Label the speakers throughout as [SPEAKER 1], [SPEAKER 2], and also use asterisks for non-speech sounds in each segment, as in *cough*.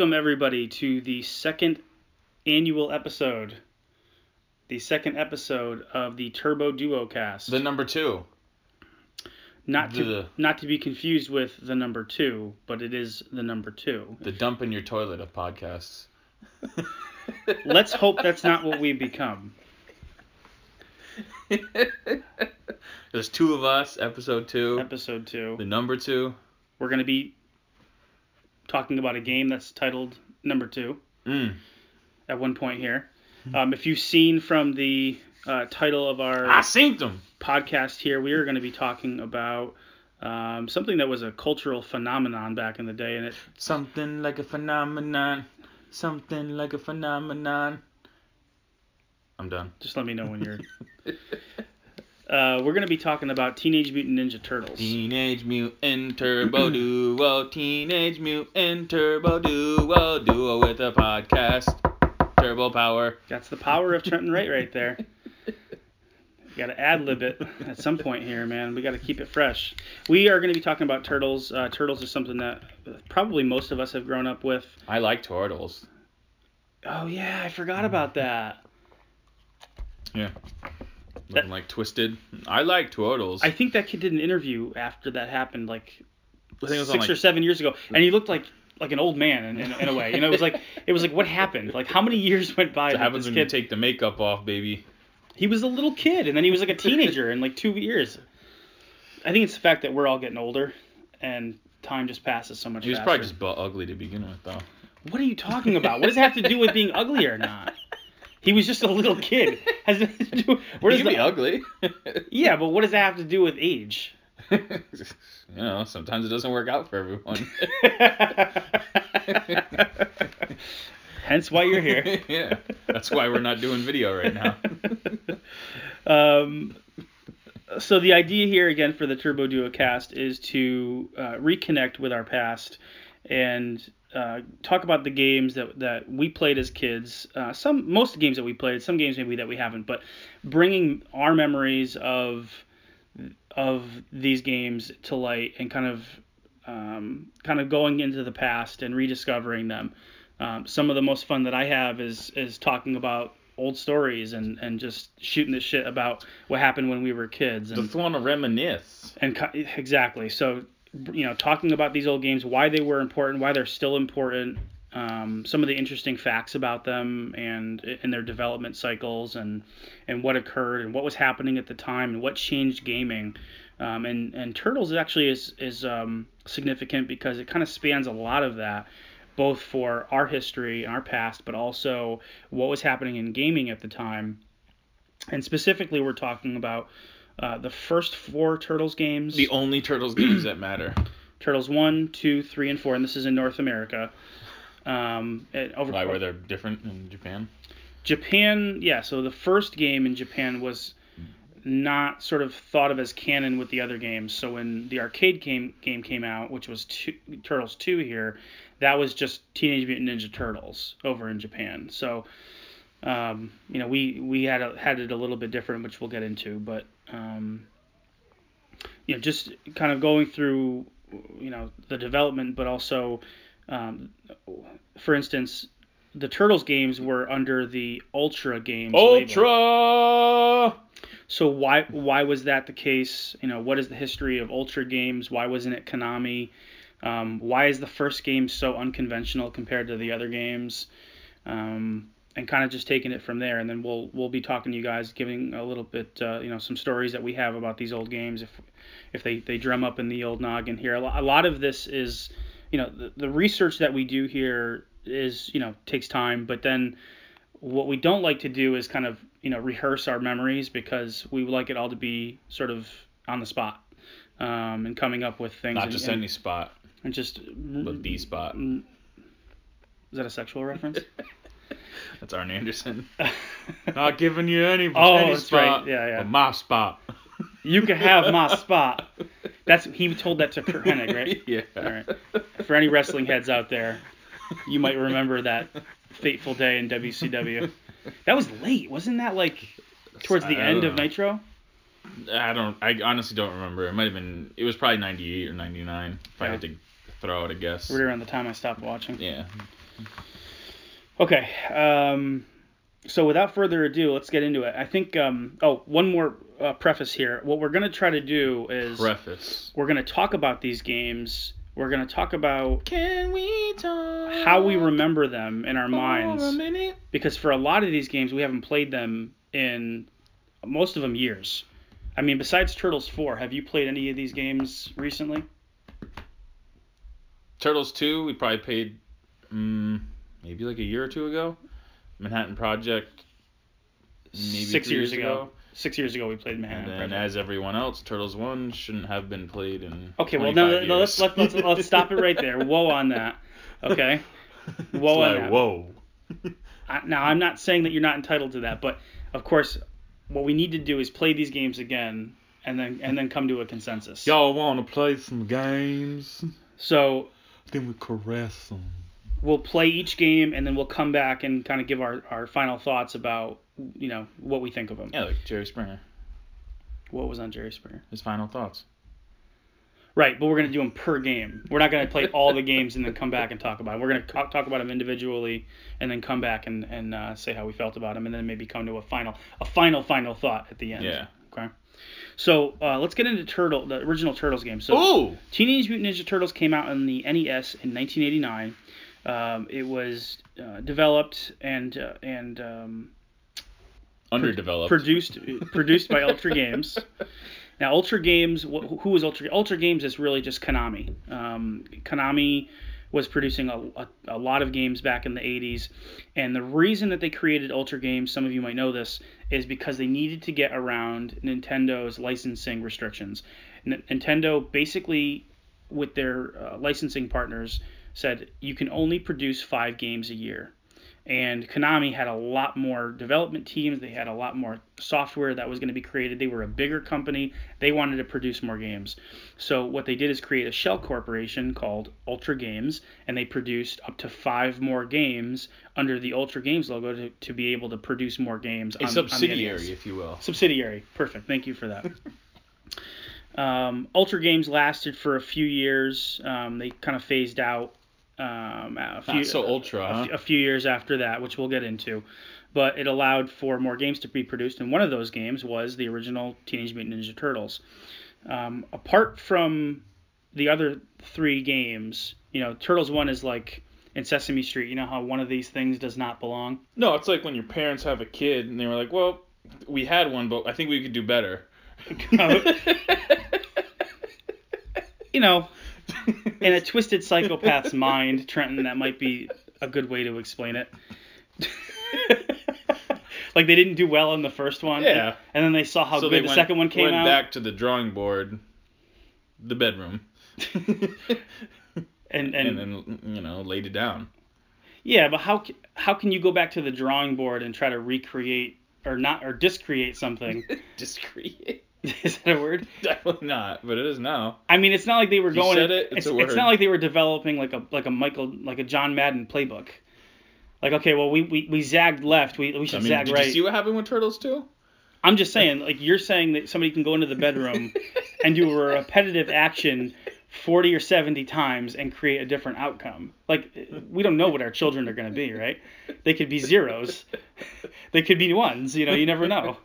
[SPEAKER 1] Welcome, everybody, to the second annual episode. The second episode of the Turbo Duo cast.
[SPEAKER 2] The number two.
[SPEAKER 1] not to
[SPEAKER 2] the-
[SPEAKER 1] not to be confused with the number two, but it is the number two.
[SPEAKER 2] The dump in your toilet of podcasts. *laughs*
[SPEAKER 1] Let's hope that's not what we become. *laughs*
[SPEAKER 2] There's two of us, episode two.
[SPEAKER 1] Episode two.
[SPEAKER 2] The number two.
[SPEAKER 1] We're going to be talking about a game that's titled Number Two
[SPEAKER 2] Mm.
[SPEAKER 1] at one point here. Um, if you've seen from the uh, title of our
[SPEAKER 2] I synced them.
[SPEAKER 1] podcast here, we are going to be talking about um, something that was a cultural phenomenon back in the day, and it
[SPEAKER 2] Something like a phenomenon. Something like a phenomenon. I'm done.
[SPEAKER 1] just let me know when you're. *laughs* Uh, we're going to be talking about Teenage Mutant Ninja Turtles.
[SPEAKER 2] Teenage Mutant Turbo Duo. Teenage Mutant Turbo Duo. Duo with a podcast. Turbo Power.
[SPEAKER 1] That's the power of Trenton Wright right there. Got to ad lib it at some point here, man. We got to keep it fresh. We are going to be talking about turtles. Uh, turtles is something that probably most of us have grown up with.
[SPEAKER 2] I like turtles.
[SPEAKER 1] Oh yeah, I forgot about that.
[SPEAKER 2] Looking like twisted. I like turtles.
[SPEAKER 1] I think that kid did an interview after that happened, like
[SPEAKER 2] I think it was on,
[SPEAKER 1] six
[SPEAKER 2] like-
[SPEAKER 1] or seven years ago, and he looked like like an old man in, in, in a way. You know, it was like it was like what happened? Like how many years went by?
[SPEAKER 2] It
[SPEAKER 1] that
[SPEAKER 2] happens
[SPEAKER 1] this
[SPEAKER 2] when you take the makeup off, baby.
[SPEAKER 1] he was a little kid, and then he was like a teenager in like two years. I think it's the fact that we're all getting older, and time just passes so much
[SPEAKER 2] He was
[SPEAKER 1] faster.
[SPEAKER 2] probably just butt ugly to begin with, though.
[SPEAKER 1] What are you talking about? What does it have to do with being ugly or not? He was just a little kid. *laughs* Has do, where
[SPEAKER 2] he be ugly. *laughs*
[SPEAKER 1] Yeah, but what does that have to do with age? *laughs*
[SPEAKER 2] you know, sometimes it doesn't work out for everyone.
[SPEAKER 1] Hence why you're here.
[SPEAKER 2] yeah, that's why we're not doing video right now.
[SPEAKER 1] um, so the idea here again for the Turbo Duo cast is to uh, reconnect with our past and uh, talk about the games that, that we played as kids. Uh, some most of the games that we played, some games maybe that we haven't, but bringing our memories of of these games to light and kind of um, kind of going into the past and rediscovering them. Um, some of the most fun that I have is is talking about old stories and, and just shooting the shit about what happened when we were kids and
[SPEAKER 2] Just want to reminisce.
[SPEAKER 1] and exactly so you know talking about these old games why they were important why they're still important um, some of the interesting facts about them and in their development cycles and and what occurred and what was happening at the time and what changed gaming. Um, and and turtles actually is is um, significant because it kind of spans a lot of that both for our history and our past but also what was happening in gaming at the time. And specifically we're talking about uh, the first four Turtles games.
[SPEAKER 2] The only Turtles games that matter. *clears throat*
[SPEAKER 1] Turtles one, two, three, and four, and this is in North America. Um, over
[SPEAKER 2] Why were they different in Japan?
[SPEAKER 1] Japan, yeah. So the first game in Japan was not sort of thought of as canon with the other games. So when the arcade game game came out, which was two, Turtles two here, that was just Teenage Mutant Ninja Turtles over in Japan. So um, you know we we had a, had it a little bit different, which we'll get into, but um, you know just kind of going through you know the development, but also um, for instance. The Turtles games were under the Ultra games. label.
[SPEAKER 2] Ultra.
[SPEAKER 1] So why why was that the case? You know, what is the history of Ultra games? Why wasn't it Konami? Um, why is the first game so unconventional compared to the other games? Um, and kind of just taking it from there, and then we'll we'll be talking to you guys, giving a little bit, uh, you know, some stories that we have about these old games, if if they they drum up in the old noggin here. A lot of this is, you know, the, the research that we do here is, you know, takes time, but then what we don't like to do is kind of you know rehearse our memories because we would like it all to be sort of on the spot um, and coming up with things
[SPEAKER 2] Not
[SPEAKER 1] and,
[SPEAKER 2] just
[SPEAKER 1] and,
[SPEAKER 2] any spot,
[SPEAKER 1] and just
[SPEAKER 2] but the spot.
[SPEAKER 1] is that a sexual reference *laughs*
[SPEAKER 2] That's Arn Anderson. *laughs* Not giving you any,
[SPEAKER 1] Oh,
[SPEAKER 2] any
[SPEAKER 1] that's
[SPEAKER 2] spot,
[SPEAKER 1] right. Yeah, yeah.
[SPEAKER 2] my spot.
[SPEAKER 1] you can have my spot *laughs* that's he told that to Curt Hennig right *laughs*
[SPEAKER 2] yeah.
[SPEAKER 1] all right for any wrestling heads out there you might remember that fateful day in WCW that was late wasn't that like towards the end of. Nitro
[SPEAKER 2] I don't. I honestly don't remember. It might have been. It was probably ninety eight or ninety nine. If I had to throw out a guess.
[SPEAKER 1] Right around the time I stopped watching.
[SPEAKER 2] Yeah.
[SPEAKER 1] Okay. Um, so without further ado, let's get into it. I think. Um, oh, one more uh, preface here. What we're gonna try to do is
[SPEAKER 2] Preface.
[SPEAKER 1] we're gonna talk about these games. We're gonna talk about
[SPEAKER 2] Can we talk?
[SPEAKER 1] how we remember them in our minds, because for a lot of these games, we haven't played them in most of them years. I mean, besides Turtles 4, have you played any of these games recently?
[SPEAKER 2] Turtles 2, we probably paid mm, maybe like a year or two ago. Manhattan Project, maybe
[SPEAKER 1] Six years ago. Six years ago, we played
[SPEAKER 2] And
[SPEAKER 1] Manhattan.
[SPEAKER 2] then,
[SPEAKER 1] Project.
[SPEAKER 2] as everyone else, Turtles 1 shouldn't have been played in.
[SPEAKER 1] Okay, well,
[SPEAKER 2] 25
[SPEAKER 1] no, no, let's, let's let's let's stop it right there. Whoa on that. Okay. *laughs* Whoa on that.
[SPEAKER 2] whoa.
[SPEAKER 1] I, now I'm not saying that you're not entitled to that, but of course, what we need to do is play these games again, and then and then come to a consensus.
[SPEAKER 2] Y'all want to play some games?
[SPEAKER 1] So
[SPEAKER 2] Then we caress them.
[SPEAKER 1] We'll play each game, and then we'll come back and kind of give our, our final thoughts about you know what we think of them.
[SPEAKER 2] Yeah, like Jerry Springer.
[SPEAKER 1] What was on Jerry Springer?
[SPEAKER 2] His final thoughts.
[SPEAKER 1] Right, but we're gonna do them per game. We're not gonna play all the games and then come back and talk about. Them. We're gonna co- talk about them individually, and then come back and and uh, say how we felt about them, and then maybe come to a final a final final thought at the end.
[SPEAKER 2] Yeah.
[SPEAKER 1] Okay. So uh, let's get into Turtle, the original Turtles game. So
[SPEAKER 2] Ooh!
[SPEAKER 1] Teenage Mutant Ninja Turtles came out on the NES in 1989. Um, it was uh, developed and uh, and um,
[SPEAKER 2] Underdeveloped.
[SPEAKER 1] produced produced by Ultra Games. *laughs* Now, Ultra Games, wh- who is Ultra? Ultra Games is really just Konami. Um, Konami was producing a, a, a lot of games back in the 80s, and the reason that they created Ultra Games, some of you might know this, is because they needed to get around Nintendo's licensing restrictions. N- Nintendo basically, with their uh, licensing partners, said you can only produce five games a year and Konami had a lot more development teams. They had a lot more software that was going to be created. They were a bigger company. They wanted to produce more games. So what they did is create a shell corporation called Ultra Games, and they produced up to five more games under the Ultra Games logo to, to be able to produce more games.
[SPEAKER 2] a
[SPEAKER 1] on- on
[SPEAKER 2] subsidiary,
[SPEAKER 1] NES.
[SPEAKER 2] if you will.
[SPEAKER 1] Subsidiary. Perfect. Thank you for that. *laughs* um, Ultra Games lasted for a few years. Um, they kind of phased out. Um, a few,
[SPEAKER 2] Not so ultra,
[SPEAKER 1] a
[SPEAKER 2] huh?
[SPEAKER 1] a few years after that, which we'll get into. But it allowed for more games to be produced, and one of those games was the original Teenage Mutant Ninja Turtles. Um, apart from the other three games, you know, Turtles One is like in Sesame Street. You know how one of these things does not belong.
[SPEAKER 2] No, it's like when your parents have a kid and they were like, well, we had one, but I think we could do better. *laughs*
[SPEAKER 1] you know, in a twisted psychopath's mind, Trenton, that might be a good way to explain it. *laughs* like they didn't do well in the first one,
[SPEAKER 2] Yeah.
[SPEAKER 1] and then they saw how
[SPEAKER 2] so
[SPEAKER 1] good the
[SPEAKER 2] went,
[SPEAKER 1] second one came
[SPEAKER 2] went
[SPEAKER 1] out.
[SPEAKER 2] back to the drawing board, the bedroom, *laughs*
[SPEAKER 1] and, and,
[SPEAKER 2] and then, you know, laid it down.
[SPEAKER 1] yeah, but how how can you go back to the drawing board and try to recreate or not or discreate something? *laughs*
[SPEAKER 2] Discreet. *laughs*
[SPEAKER 1] is that a word? *laughs*
[SPEAKER 2] Definitely not, but it is now.
[SPEAKER 1] I mean, it's not like they were
[SPEAKER 2] You
[SPEAKER 1] going.
[SPEAKER 2] said it, it's a
[SPEAKER 1] it's not like they were developing like a like a Michael like a John Madden playbook. Like okay, well we, we, we zagged left, we we
[SPEAKER 2] I
[SPEAKER 1] should
[SPEAKER 2] mean,
[SPEAKER 1] zag
[SPEAKER 2] did
[SPEAKER 1] right.
[SPEAKER 2] you see what happened with Turtles too?
[SPEAKER 1] I'm just saying, like you're saying that somebody can go into the bedroom *laughs* and do a repetitive action 40 or 70 times and create a different outcome. Like we don't know what our children are going to be, right? They could be zeros. They could be ones, you know, you never know.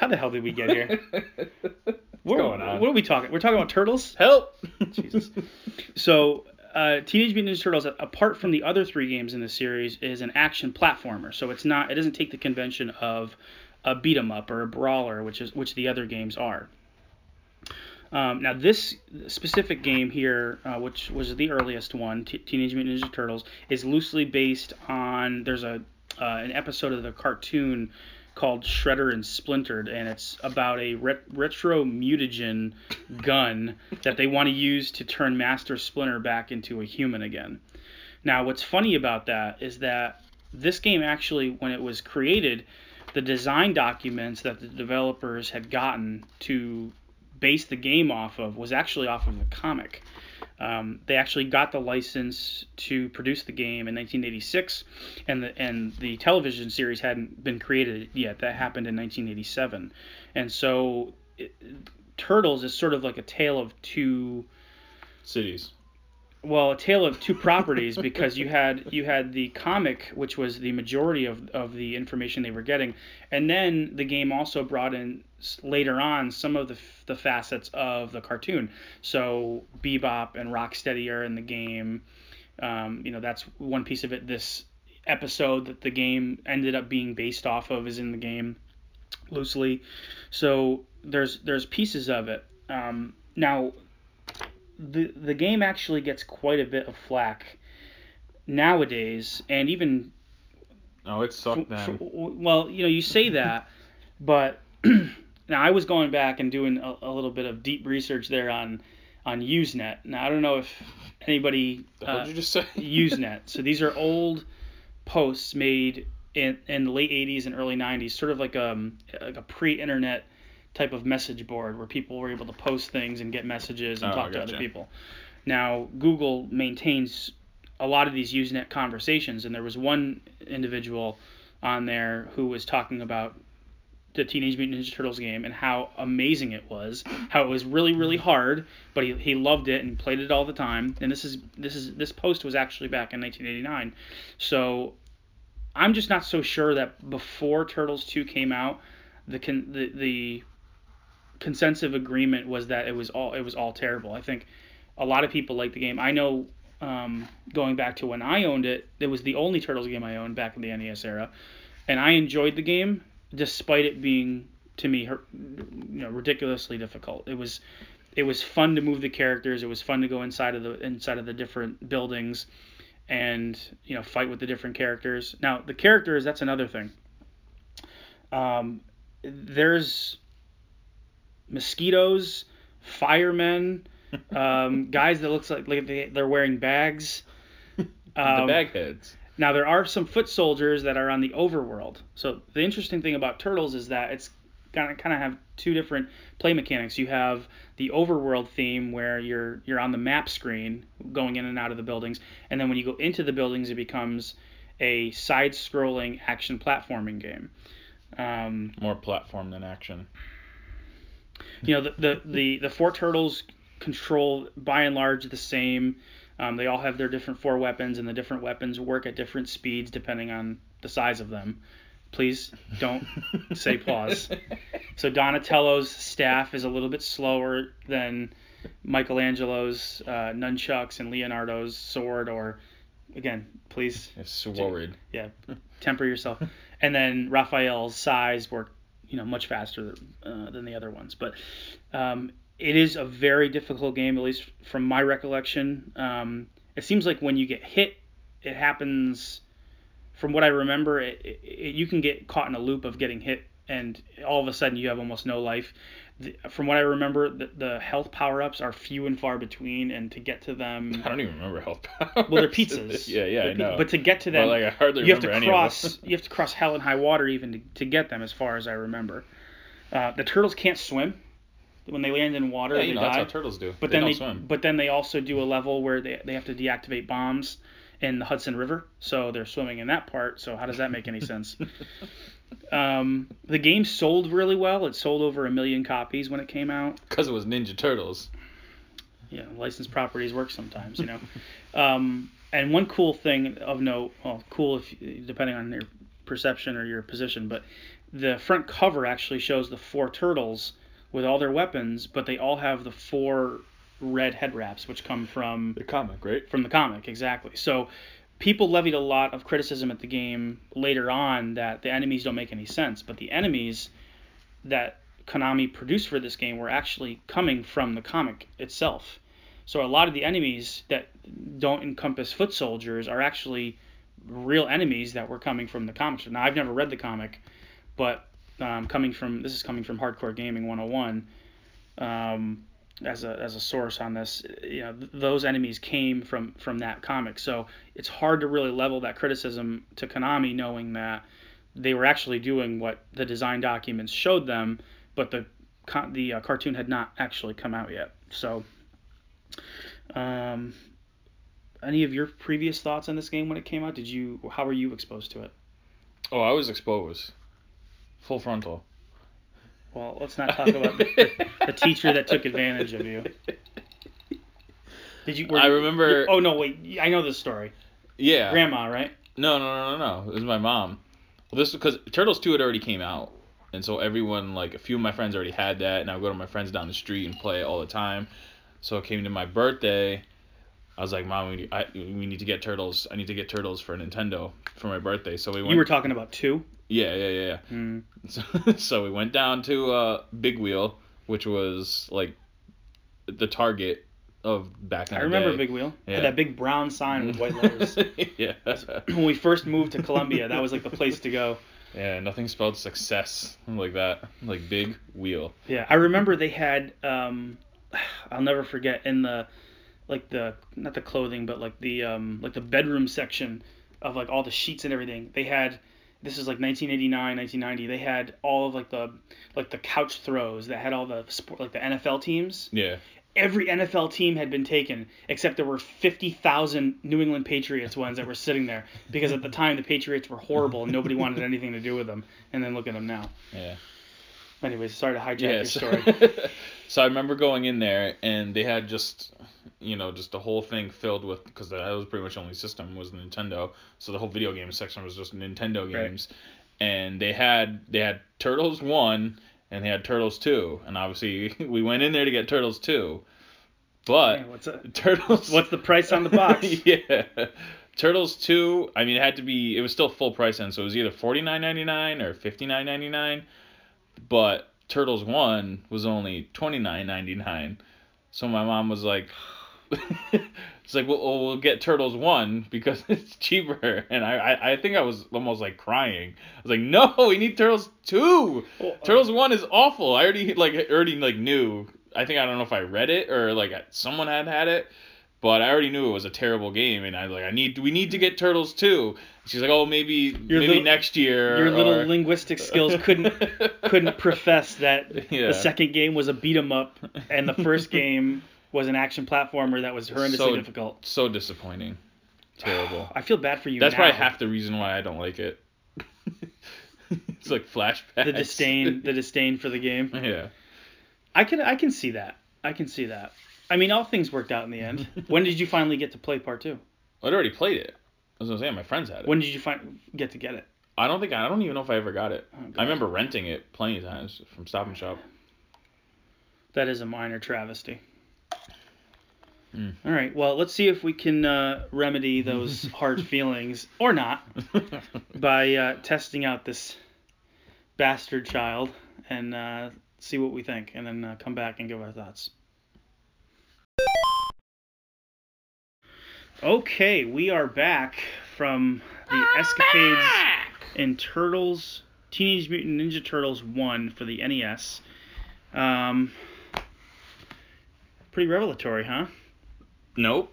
[SPEAKER 1] How the hell did we get here? *laughs* Where,
[SPEAKER 2] going on?
[SPEAKER 1] What are we talking? We're talking about turtles?
[SPEAKER 2] Help! *laughs*
[SPEAKER 1] Jesus. So, uh, Teenage Mutant Ninja Turtles, apart from the other three games in the series, is an action platformer. So it's not. It doesn't take the convention of a beat 'em up or a brawler, which is which the other games are. Um, now, this specific game here, uh, which was the earliest one, T- Teenage Mutant Ninja Turtles, is loosely based on. There's a uh, an episode of the cartoon called Shredder and Splintered, and it's about a ret- retro mutagen gun that they want to use to turn Master Splinter back into a human again. Now, what's funny about that is that this game actually, when it was created, the design documents that the developers had gotten to base the game off of was actually off of the comic. Um, they actually got the license to produce the game in 1986, and the and the television series hadn't been created yet. That happened in 1987, and so it, Turtles is sort of like a tale of two
[SPEAKER 2] cities.
[SPEAKER 1] Well, a tale of two properties *laughs* because you had you had the comic, which was the majority of, of the information they were getting, and then the game also brought in later on some of the the facets of the cartoon. So Bebop and Rocksteady are in the game. Um, you know, that's one piece of it. This episode that the game ended up being based off of is in the game loosely. So there's there's pieces of it. Um, now the the game actually gets quite a bit of flack nowadays, and even
[SPEAKER 2] Oh, it sucked then.
[SPEAKER 1] well, you know, you say that, *laughs* but *clears throat* now I was going back and doing a, a little bit of deep research there on on Usenet. Now I don't know if anybody uh,
[SPEAKER 2] you just say? *laughs*
[SPEAKER 1] Usenet. So these are old posts made in, in the late 80s and early 90s, sort of like um like a pre-internet type of message board where people were able to post things and get messages and
[SPEAKER 2] Oh,
[SPEAKER 1] talk to other people. Now Google maintains a lot of these Usenet conversations, and there was one individual on there who was talking about the Teenage Mutant Ninja Turtles game and how amazing it was, how it was really really hard, but he, he loved it and played it all the time. And this is this is this post was actually back in 1989, so I'm just not so sure that before Turtles 2 came out, the the the consensus agreement was that it was all it was all terrible. I think a lot of people like the game. I know um, going back to when I owned it, it was the only Turtles game I owned back in the NES era, and I enjoyed the game despite it being to me you know ridiculously difficult. It was it was fun to move the characters. It was fun to go inside of the inside of the different buildings and you know fight with the different characters. Now the characters that's another thing. Um, there's mosquitoes, firemen, *laughs* um, guys that looks like, like they, they're wearing bags. *laughs*
[SPEAKER 2] the
[SPEAKER 1] Um,
[SPEAKER 2] bagheads.
[SPEAKER 1] now there are some foot soldiers that are on the overworld. So the interesting thing about turtles is that it's kind of kind of have two different play mechanics. You have the overworld theme where you're you're on the map screen going in and out of the buildings, and then when you go into the buildings, it becomes a side-scrolling action platforming game. Um,
[SPEAKER 2] More platform than action.
[SPEAKER 1] You know the, the the the four turtles control by and large the same um, they all have their different four weapons and the different weapons work at different speeds depending on the sais of them please don't say pause so donatello's staff is a little bit slower than michelangelo's uh, nunchucks and leonardo's sword or again please
[SPEAKER 2] Sword.
[SPEAKER 1] yeah, temper yourself. And then Raphael's size worked, you know, much faster uh, than the other ones. But um, it is a very difficult game, at least from my recollection. Um, it seems like when you get hit, it happens. From what I remember, it, it, you can get caught in a loop of getting hit, and all of a sudden you have almost no life. The, from what I remember, the, the health power ups are few and far between, and to get to them, *laughs*
[SPEAKER 2] I don't even remember health powers.
[SPEAKER 1] well, they're pizzas. *laughs*
[SPEAKER 2] yeah, yeah,
[SPEAKER 1] They're
[SPEAKER 2] I know.
[SPEAKER 1] But to get to them,
[SPEAKER 2] But, like, I hardly
[SPEAKER 1] you have
[SPEAKER 2] remember
[SPEAKER 1] to cross. you have to cross hell and high water even to, to get them, as far as I remember. Uh, the turtles can't swim. When they land in water,
[SPEAKER 2] yeah,
[SPEAKER 1] they
[SPEAKER 2] know,
[SPEAKER 1] die.
[SPEAKER 2] that's how turtles do.
[SPEAKER 1] but
[SPEAKER 2] they
[SPEAKER 1] then
[SPEAKER 2] don't
[SPEAKER 1] they,
[SPEAKER 2] swim.
[SPEAKER 1] but then they also do a level where they they have to deactivate bombs in the Hudson River, so they're swimming in that part. So how does that make any sense? *laughs* Um, the game sold really well. It sold over a million copies when it came out.
[SPEAKER 2] Because it was Ninja Turtles.
[SPEAKER 1] Yeah, licensed properties work sometimes, you know. *laughs* um, and one cool thing of note, well, cool if depending on your perception or your position, but the front cover actually shows the four turtles with all their weapons, but they all have the four red head wraps, which come from
[SPEAKER 2] The comic, right?
[SPEAKER 1] from the comic exactly. So people levied a lot of criticism at the game later on that the enemies don't make any sense, but the enemies that Konami produced for this game were actually coming from the comic itself. So a lot of the enemies that don't encompass foot soldiers are actually real enemies that were coming from the comics. Now I've never read the comic, but um, coming from this is coming from Hardcore Gaming 101 um, as a as a source on this. You know, th- those enemies came from from that comic. So it's hard to really level that criticism to Konami, knowing that they were actually doing what the design documents showed them, but the the uh, cartoon had not actually come out yet. So, um, any of your previous thoughts on this game when it came out? Did you how were you exposed to it?
[SPEAKER 2] Oh, I was exposed. Full frontal.
[SPEAKER 1] Well, let's not talk about the, the, teacher that took advantage of you. Did you?
[SPEAKER 2] I remember-
[SPEAKER 1] Oh no, wait. I know this story.
[SPEAKER 2] Yeah.
[SPEAKER 1] Grandma, right?
[SPEAKER 2] No, no, no, no, no. It was my mom. Well, this because Turtles Two had already came out, and so everyone like a few of my friends already had that, and I would go to my friends down the street and play it all the time. So it came to my birthday. I was like, Mom, we need, I, we need to get Turtles. I need to get Turtles for Nintendo for my birthday. So we went.
[SPEAKER 1] You were talking about two.
[SPEAKER 2] Yeah, yeah, yeah, yeah.
[SPEAKER 1] Mm.
[SPEAKER 2] So, *laughs* so we went down to uh, Big Wheel, which was like the Target of back in
[SPEAKER 1] I remember
[SPEAKER 2] day.
[SPEAKER 1] Big Wheel.
[SPEAKER 2] Yeah.
[SPEAKER 1] Had that big brown sign with white *laughs* letters.
[SPEAKER 2] yeah.
[SPEAKER 1] when we first moved to Columbia, that was like the place to go.
[SPEAKER 2] Yeah, nothing spelled success like that. Like big wheel.
[SPEAKER 1] Yeah, I remember they had. Um, *sighs* I'll never forget in the, like the not the clothing, but like the um like the bedroom section of like all the sheets and everything. They had. This is like 1989, 1990. They had all of like the like the couch throws that had all the sport like the NFL teams.
[SPEAKER 2] Yeah.
[SPEAKER 1] Every NFL team had been taken except there were 50,000 New England Patriots ones that were sitting there because at the time the Patriots were horrible and nobody wanted anything to do with them. And then look at them now.
[SPEAKER 2] Yeah.
[SPEAKER 1] Anyways, sorry to hijack
[SPEAKER 2] Yeah.
[SPEAKER 1] your story. *laughs*
[SPEAKER 2] so I remember going in there and they had just, you know, just the whole thing filled with because that was pretty much the only system was Nintendo. So the whole video game section was just Nintendo
[SPEAKER 1] Right.
[SPEAKER 2] games, and they had they had Turtles one and they had Turtles two, and obviously *laughs* we went in there to get Turtles two, but
[SPEAKER 1] Yeah, what's that?
[SPEAKER 2] Turtles.
[SPEAKER 1] What's the price on the box? *laughs*
[SPEAKER 2] yeah. Turtles 2, I mean it had to be it was still full price then, so it was either forty nine ninety nine or fifty nine ninety nine. But Turtles 1 was only twenty nine ninety nine. So my mom was like *laughs* It's like, well, we'll get Turtles 1 because *laughs* it's cheaper. And I, I, I think I was almost like crying. I was like, no, we need Turtles 2.
[SPEAKER 1] Well, uh,
[SPEAKER 2] Turtles 1 is awful. I already, like, already, like, knew. I think, I don't know if I read it or, like, someone had had it. But I already knew it was a terrible game, and I was like, I need, we need to get Turtles too. She's like, oh, maybe, maybe
[SPEAKER 1] little-
[SPEAKER 2] next year.
[SPEAKER 1] Your little linguistic skills couldn't *laughs* couldn't profess that
[SPEAKER 2] Yeah.
[SPEAKER 1] the second game was a beat 'em up and the first *laughs* game was an action platformer that was horrendously
[SPEAKER 2] So-
[SPEAKER 1] difficult.
[SPEAKER 2] So disappointing. Terrible. *sighs*
[SPEAKER 1] I feel bad for you.
[SPEAKER 2] That's
[SPEAKER 1] now.
[SPEAKER 2] probably half the reason why I don't like it. *laughs* it's like flashbacks.
[SPEAKER 1] the disdain the disdain for the game.
[SPEAKER 2] yeah.
[SPEAKER 1] I can I can see that. I can see that. I mean, all things worked out in the end. when did you finally get to play part two?
[SPEAKER 2] I'd already played it. I was gonna say my friends had it.
[SPEAKER 1] When did you find get to get it?
[SPEAKER 2] I don't think I don't even know if I ever got it.
[SPEAKER 1] Oh,
[SPEAKER 2] I remember renting it plenty of times from Stop and Shop.
[SPEAKER 1] That is a minor travesty.
[SPEAKER 2] Mm.
[SPEAKER 1] All right. Well, let's see if we can uh, remedy those *laughs* hard feelings or not by uh, testing out this bastard child and uh, see what we think, and then uh, come back and give our thoughts. Okay, we are back from the escapades in Turtles, Teenage Mutant Ninja Turtles 1 for the NES. Um, pretty revelatory, huh?
[SPEAKER 2] nope.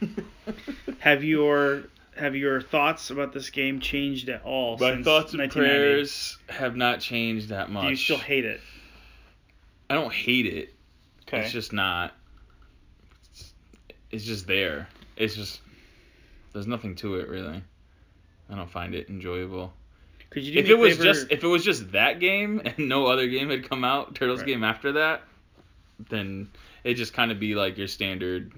[SPEAKER 2] *laughs*
[SPEAKER 1] Have your have your thoughts about this game changed at all
[SPEAKER 2] My
[SPEAKER 1] since
[SPEAKER 2] thoughts and
[SPEAKER 1] 1990?
[SPEAKER 2] prayers have not changed that much.
[SPEAKER 1] Do you still hate it?
[SPEAKER 2] I don't hate it.
[SPEAKER 1] Okay.
[SPEAKER 2] It's just not. It's, just there. It's just. There's nothing to it really. I don't find it enjoyable.
[SPEAKER 1] Could you do
[SPEAKER 2] If it was just if it was just that game *laughs* and no other game had come out, Turtles
[SPEAKER 1] Right.
[SPEAKER 2] game after that, then it just kind of be like your standard.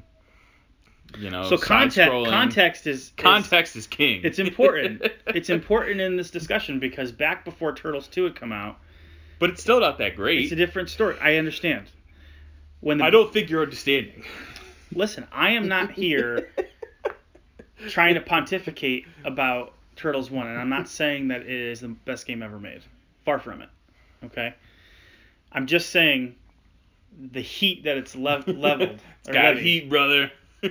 [SPEAKER 2] You know,
[SPEAKER 1] so context context is, is
[SPEAKER 2] Context is king.
[SPEAKER 1] It's important. *laughs* it's important in this discussion because back before Turtles 2 had come out,
[SPEAKER 2] but it's still not that great.
[SPEAKER 1] it's a different story. I understand. When the,
[SPEAKER 2] I don't think you're understanding.
[SPEAKER 1] Listen. I am not here *laughs* trying to pontificate about Turtles 1, and I'm not saying that it is the best game ever made. Far from it. Okay? I'm just saying the heat that it's lev- *laughs* leveled
[SPEAKER 2] got
[SPEAKER 1] levied
[SPEAKER 2] heat, brother. *laughs*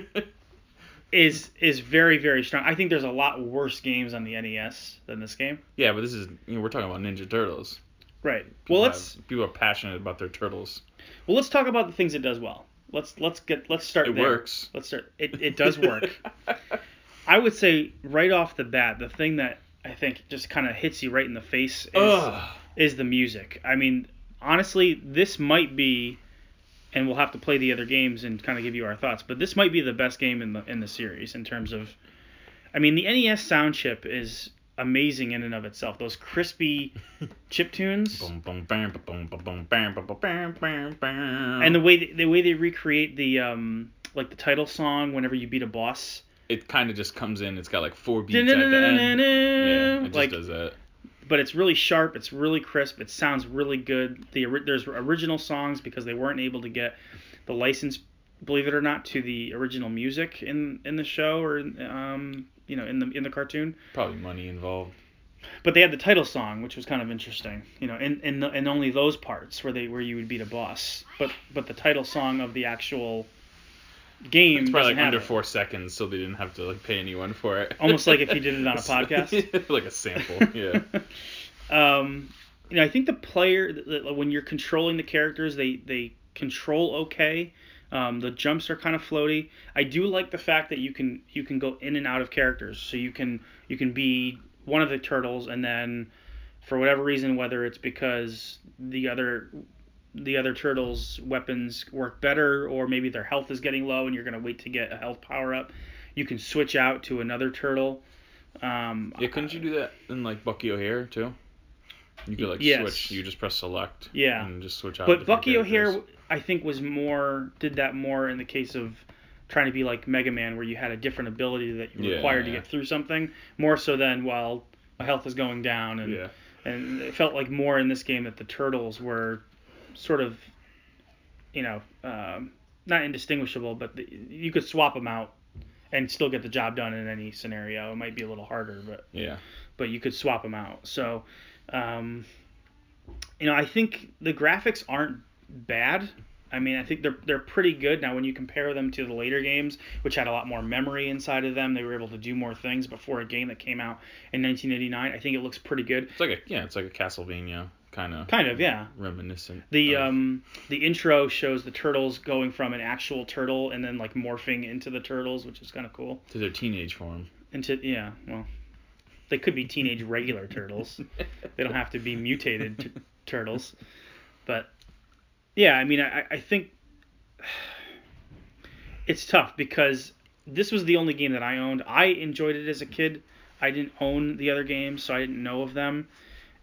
[SPEAKER 1] is is very very strong. I think there's a lot worse games on the NES than this game.
[SPEAKER 2] yeah, but this is you know, we're talking about Ninja Turtles.
[SPEAKER 1] Right.
[SPEAKER 2] People
[SPEAKER 1] Well, let's
[SPEAKER 2] have- people are passionate about their turtles.
[SPEAKER 1] well let's talk about the things it does well. Let's let's get let's start
[SPEAKER 2] It
[SPEAKER 1] there.
[SPEAKER 2] works.
[SPEAKER 1] Let's start. It it does work. *laughs* I would say right off the bat, the thing that I think just kind of hits you right in the face is,
[SPEAKER 2] Ugh.
[SPEAKER 1] is the music. I mean, honestly, this might be, and we'll have to play the other games and kind of give you our thoughts. But this might be the best game in the in the series in terms of, I mean, the NES sound chip is amazing in and of itself. Those crispy *laughs* chip tunes. And the way they, the way they recreate the um like the title song whenever you beat a boss.
[SPEAKER 2] It kind of just comes in. It's got like four beats at the end. Yeah, it just
[SPEAKER 1] Like,
[SPEAKER 2] does that.
[SPEAKER 1] but it's really sharp. It's really crisp. It sounds really good. The there's original songs because they weren't able to get the license, believe it or not, to the original music in in the show or um you know in the in the cartoon.
[SPEAKER 2] Probably money involved.
[SPEAKER 1] But they had the title song, which was kind of interesting. You know, in in, the, in only those parts where they where you would beat a boss. But but the title song of the actual game
[SPEAKER 2] It's probably like under
[SPEAKER 1] it.
[SPEAKER 2] four seconds, so they didn't have to like pay anyone for it.
[SPEAKER 1] Almost like if you did it on a *laughs* podcast. *laughs*
[SPEAKER 2] like a sample. *laughs* Yeah.
[SPEAKER 1] um, you know, I think the player when you're controlling the characters, they they control okay. Um, the jumps are kind of floaty. I do like the fact that you can you can go in and out of characters, so you can you can be one of the turtles, and then for whatever reason, whether it's because the other the other turtles' weapons work better, or maybe their health is getting low, and you're gonna wait to get a health power up, you can switch out to another turtle. Um,
[SPEAKER 2] Yeah, couldn't you do that in like Bucky O'Hare too? You could like
[SPEAKER 1] Yes.
[SPEAKER 2] switch. You just press select.
[SPEAKER 1] Yeah.
[SPEAKER 2] And just switch out.
[SPEAKER 1] But Bucky O'Hare. I think, was more did that more in the case of trying to be like Mega Man, where you had a different ability that you were
[SPEAKER 2] Yeah,
[SPEAKER 1] required to get through something. More so than while my health is going down, and
[SPEAKER 2] Yeah.
[SPEAKER 1] and it felt like more in this game that the turtles were sort of, you know, um, not indistinguishable, but the, you could swap them out and still get the job done in any scenario. It might be a little harder, but
[SPEAKER 2] Yeah.
[SPEAKER 1] but you could swap them out. So, um, you know, I think the graphics aren't bad. I mean, I think they're they're pretty good now when you compare them to the later games, which had a lot more memory inside of them. They were able to do more things before a game that came out in 1989. I think it looks pretty good.
[SPEAKER 2] It's like a yeah. It's like a Castlevania kind of
[SPEAKER 1] Kind of, yeah.
[SPEAKER 2] reminiscent.
[SPEAKER 1] The
[SPEAKER 2] of-
[SPEAKER 1] um the intro shows the turtles going from an actual turtle and then like morphing into the turtles, which is kind of cool.
[SPEAKER 2] to their teenage form.
[SPEAKER 1] Into yeah, well, they could be teenage regular turtles. *laughs* They don't have to be mutated t- turtles. But yeah, I mean, I, I think *sighs* it's tough because this was the only game that I owned. I enjoyed it as a kid. I didn't own the other games, so I didn't know of them.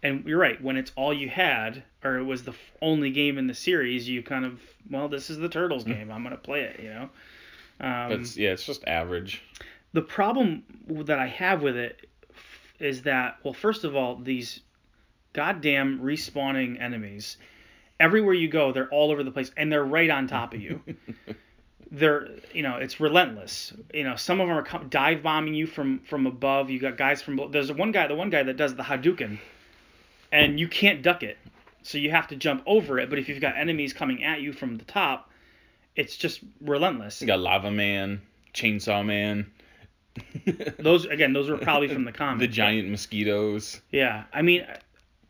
[SPEAKER 1] And you're right, when it's all you had, or it was the only game in the series, you kind of, well, this is the Turtles game. I'm going to play it, you know? Um,
[SPEAKER 2] it's, yeah, it's just average.
[SPEAKER 1] the problem that I have with it is that, well, first of all, these goddamn respawning enemies, everywhere you go, they're all over the place, and they're right on top of you. *laughs* they're, you know, it's relentless. You know, some of them are dive bombing you from from above. You got guys from. There's one guy, the one guy that does the Hadouken, and you can't duck it, so you have to jump over it. But if you've got enemies coming at you from the top, it's just relentless.
[SPEAKER 2] You got Lava Man, Chainsaw Man. *laughs*
[SPEAKER 1] Those again, those were probably from the comic.
[SPEAKER 2] The giant mosquitoes.
[SPEAKER 1] Yeah, I mean,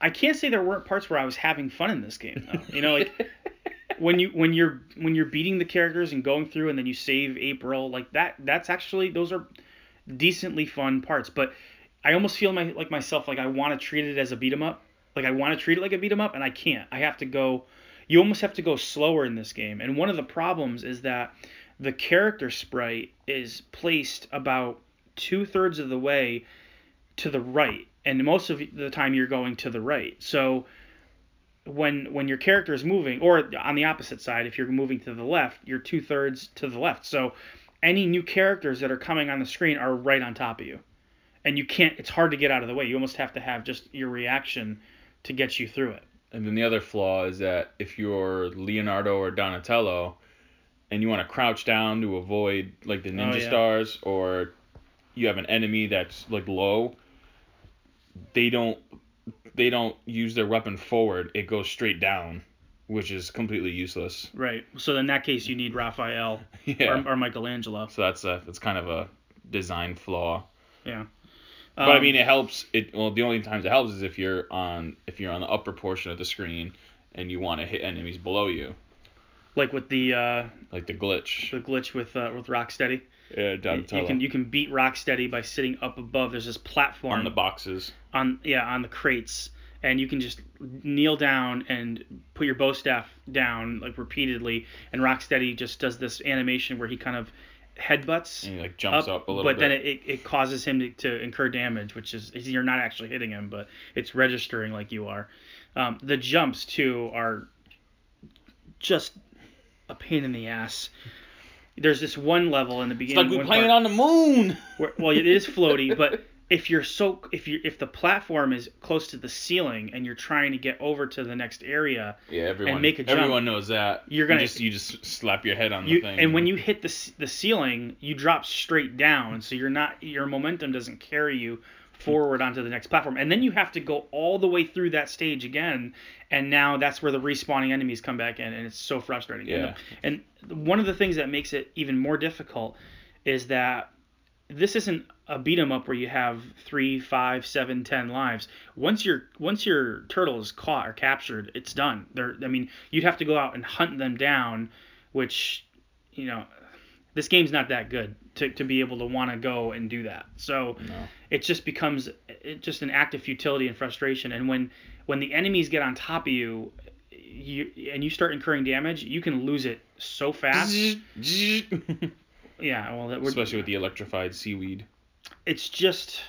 [SPEAKER 1] I can't say there weren't parts where I was having fun in this game. Though. You know, like *laughs* when you when you're when you're beating the characters and going through, and then you save April, like that. That's actually those are decently fun parts. But I almost feel my like myself like I want to treat it as a beat 'em up. Like I want to treat it like a beat 'em up, and I can't. I have to go. You almost have to go slower in this game. And one of the problems is that the character sprite is placed about two thirds of the way to the right, and most of the time you're going to the right. So when when your character is moving, or on the opposite side, if you're moving to the left, you're two thirds to the left. So any new characters that are coming on the screen are right on top of you, and you can't. It's hard to get out of the way. You almost have to have just your reaction to get you through it.
[SPEAKER 2] And then the other flaw is that if you're Leonardo or Donatello and you want to crouch down to avoid like the oh, ninja
[SPEAKER 1] Oh, yeah.
[SPEAKER 2] stars or you have an enemy that's like low, they don't they don't use their weapon forward. It goes straight down, which is completely useless.
[SPEAKER 1] Right. So in that case, you need Raphael *laughs*
[SPEAKER 2] Yeah.
[SPEAKER 1] or, or Michelangelo.
[SPEAKER 2] so that's a that's kind of a design flaw.
[SPEAKER 1] Yeah.
[SPEAKER 2] But I
[SPEAKER 1] Um,
[SPEAKER 2] mean, it helps. It well, the only times it helps is if you're on if you're on the upper portion of the screen and you want to hit enemies below you,
[SPEAKER 1] like with the uh,
[SPEAKER 2] like the glitch.
[SPEAKER 1] the glitch with uh, with Rocksteady.
[SPEAKER 2] Yeah,
[SPEAKER 1] You, you can you can beat Rocksteady by sitting up above. There's this platform
[SPEAKER 2] on the boxes.
[SPEAKER 1] on yeah on the crates, and you can just kneel down and put your bow staff down like repeatedly, and Rocksteady just does this animation where he kind of headbutts
[SPEAKER 2] And he like jumps up, a little
[SPEAKER 1] but
[SPEAKER 2] bit.
[SPEAKER 1] then it, it, causes him to, to incur damage, which is you're not actually hitting him, but it's registering like you are. Um, the jumps too are just a pain in the ass. there's this one level in the
[SPEAKER 2] It's
[SPEAKER 1] beginning.
[SPEAKER 2] like we
[SPEAKER 1] one
[SPEAKER 2] playing
[SPEAKER 1] part
[SPEAKER 2] on the moon.
[SPEAKER 1] where, well, it is floaty, but *laughs* if you're so if you if the platform is close to the ceiling and you're trying to get over to the next area,
[SPEAKER 2] Yeah, everyone.
[SPEAKER 1] make a jump.
[SPEAKER 2] Everyone knows that.
[SPEAKER 1] You're gonna-
[SPEAKER 2] just you just slap your head on the thing.
[SPEAKER 1] and when you hit the the ceiling, you drop straight down, so you're not your momentum doesn't carry you forward onto the next platform, and then you have to go all the way through that stage again, and now that's where the respawning enemies come back in, and it's so frustrating.
[SPEAKER 2] Yeah.
[SPEAKER 1] And, and one of the things that makes it even more difficult is that this isn't a beat 'em up where you have three, five, seven, ten lives. Once your once your turtle is caught or captured, it's done. They're, I mean, you'd have to go out and hunt them down, which, you know, this game's not that good to, to be able to want to go and do that. So
[SPEAKER 2] No.
[SPEAKER 1] it just becomes it just an act of futility and frustration. And when when the enemies get on top of you, you and you start incurring damage, you can lose it so fast. *laughs* Yeah, well, that would
[SPEAKER 2] Especially with the electrified seaweed.
[SPEAKER 1] It's just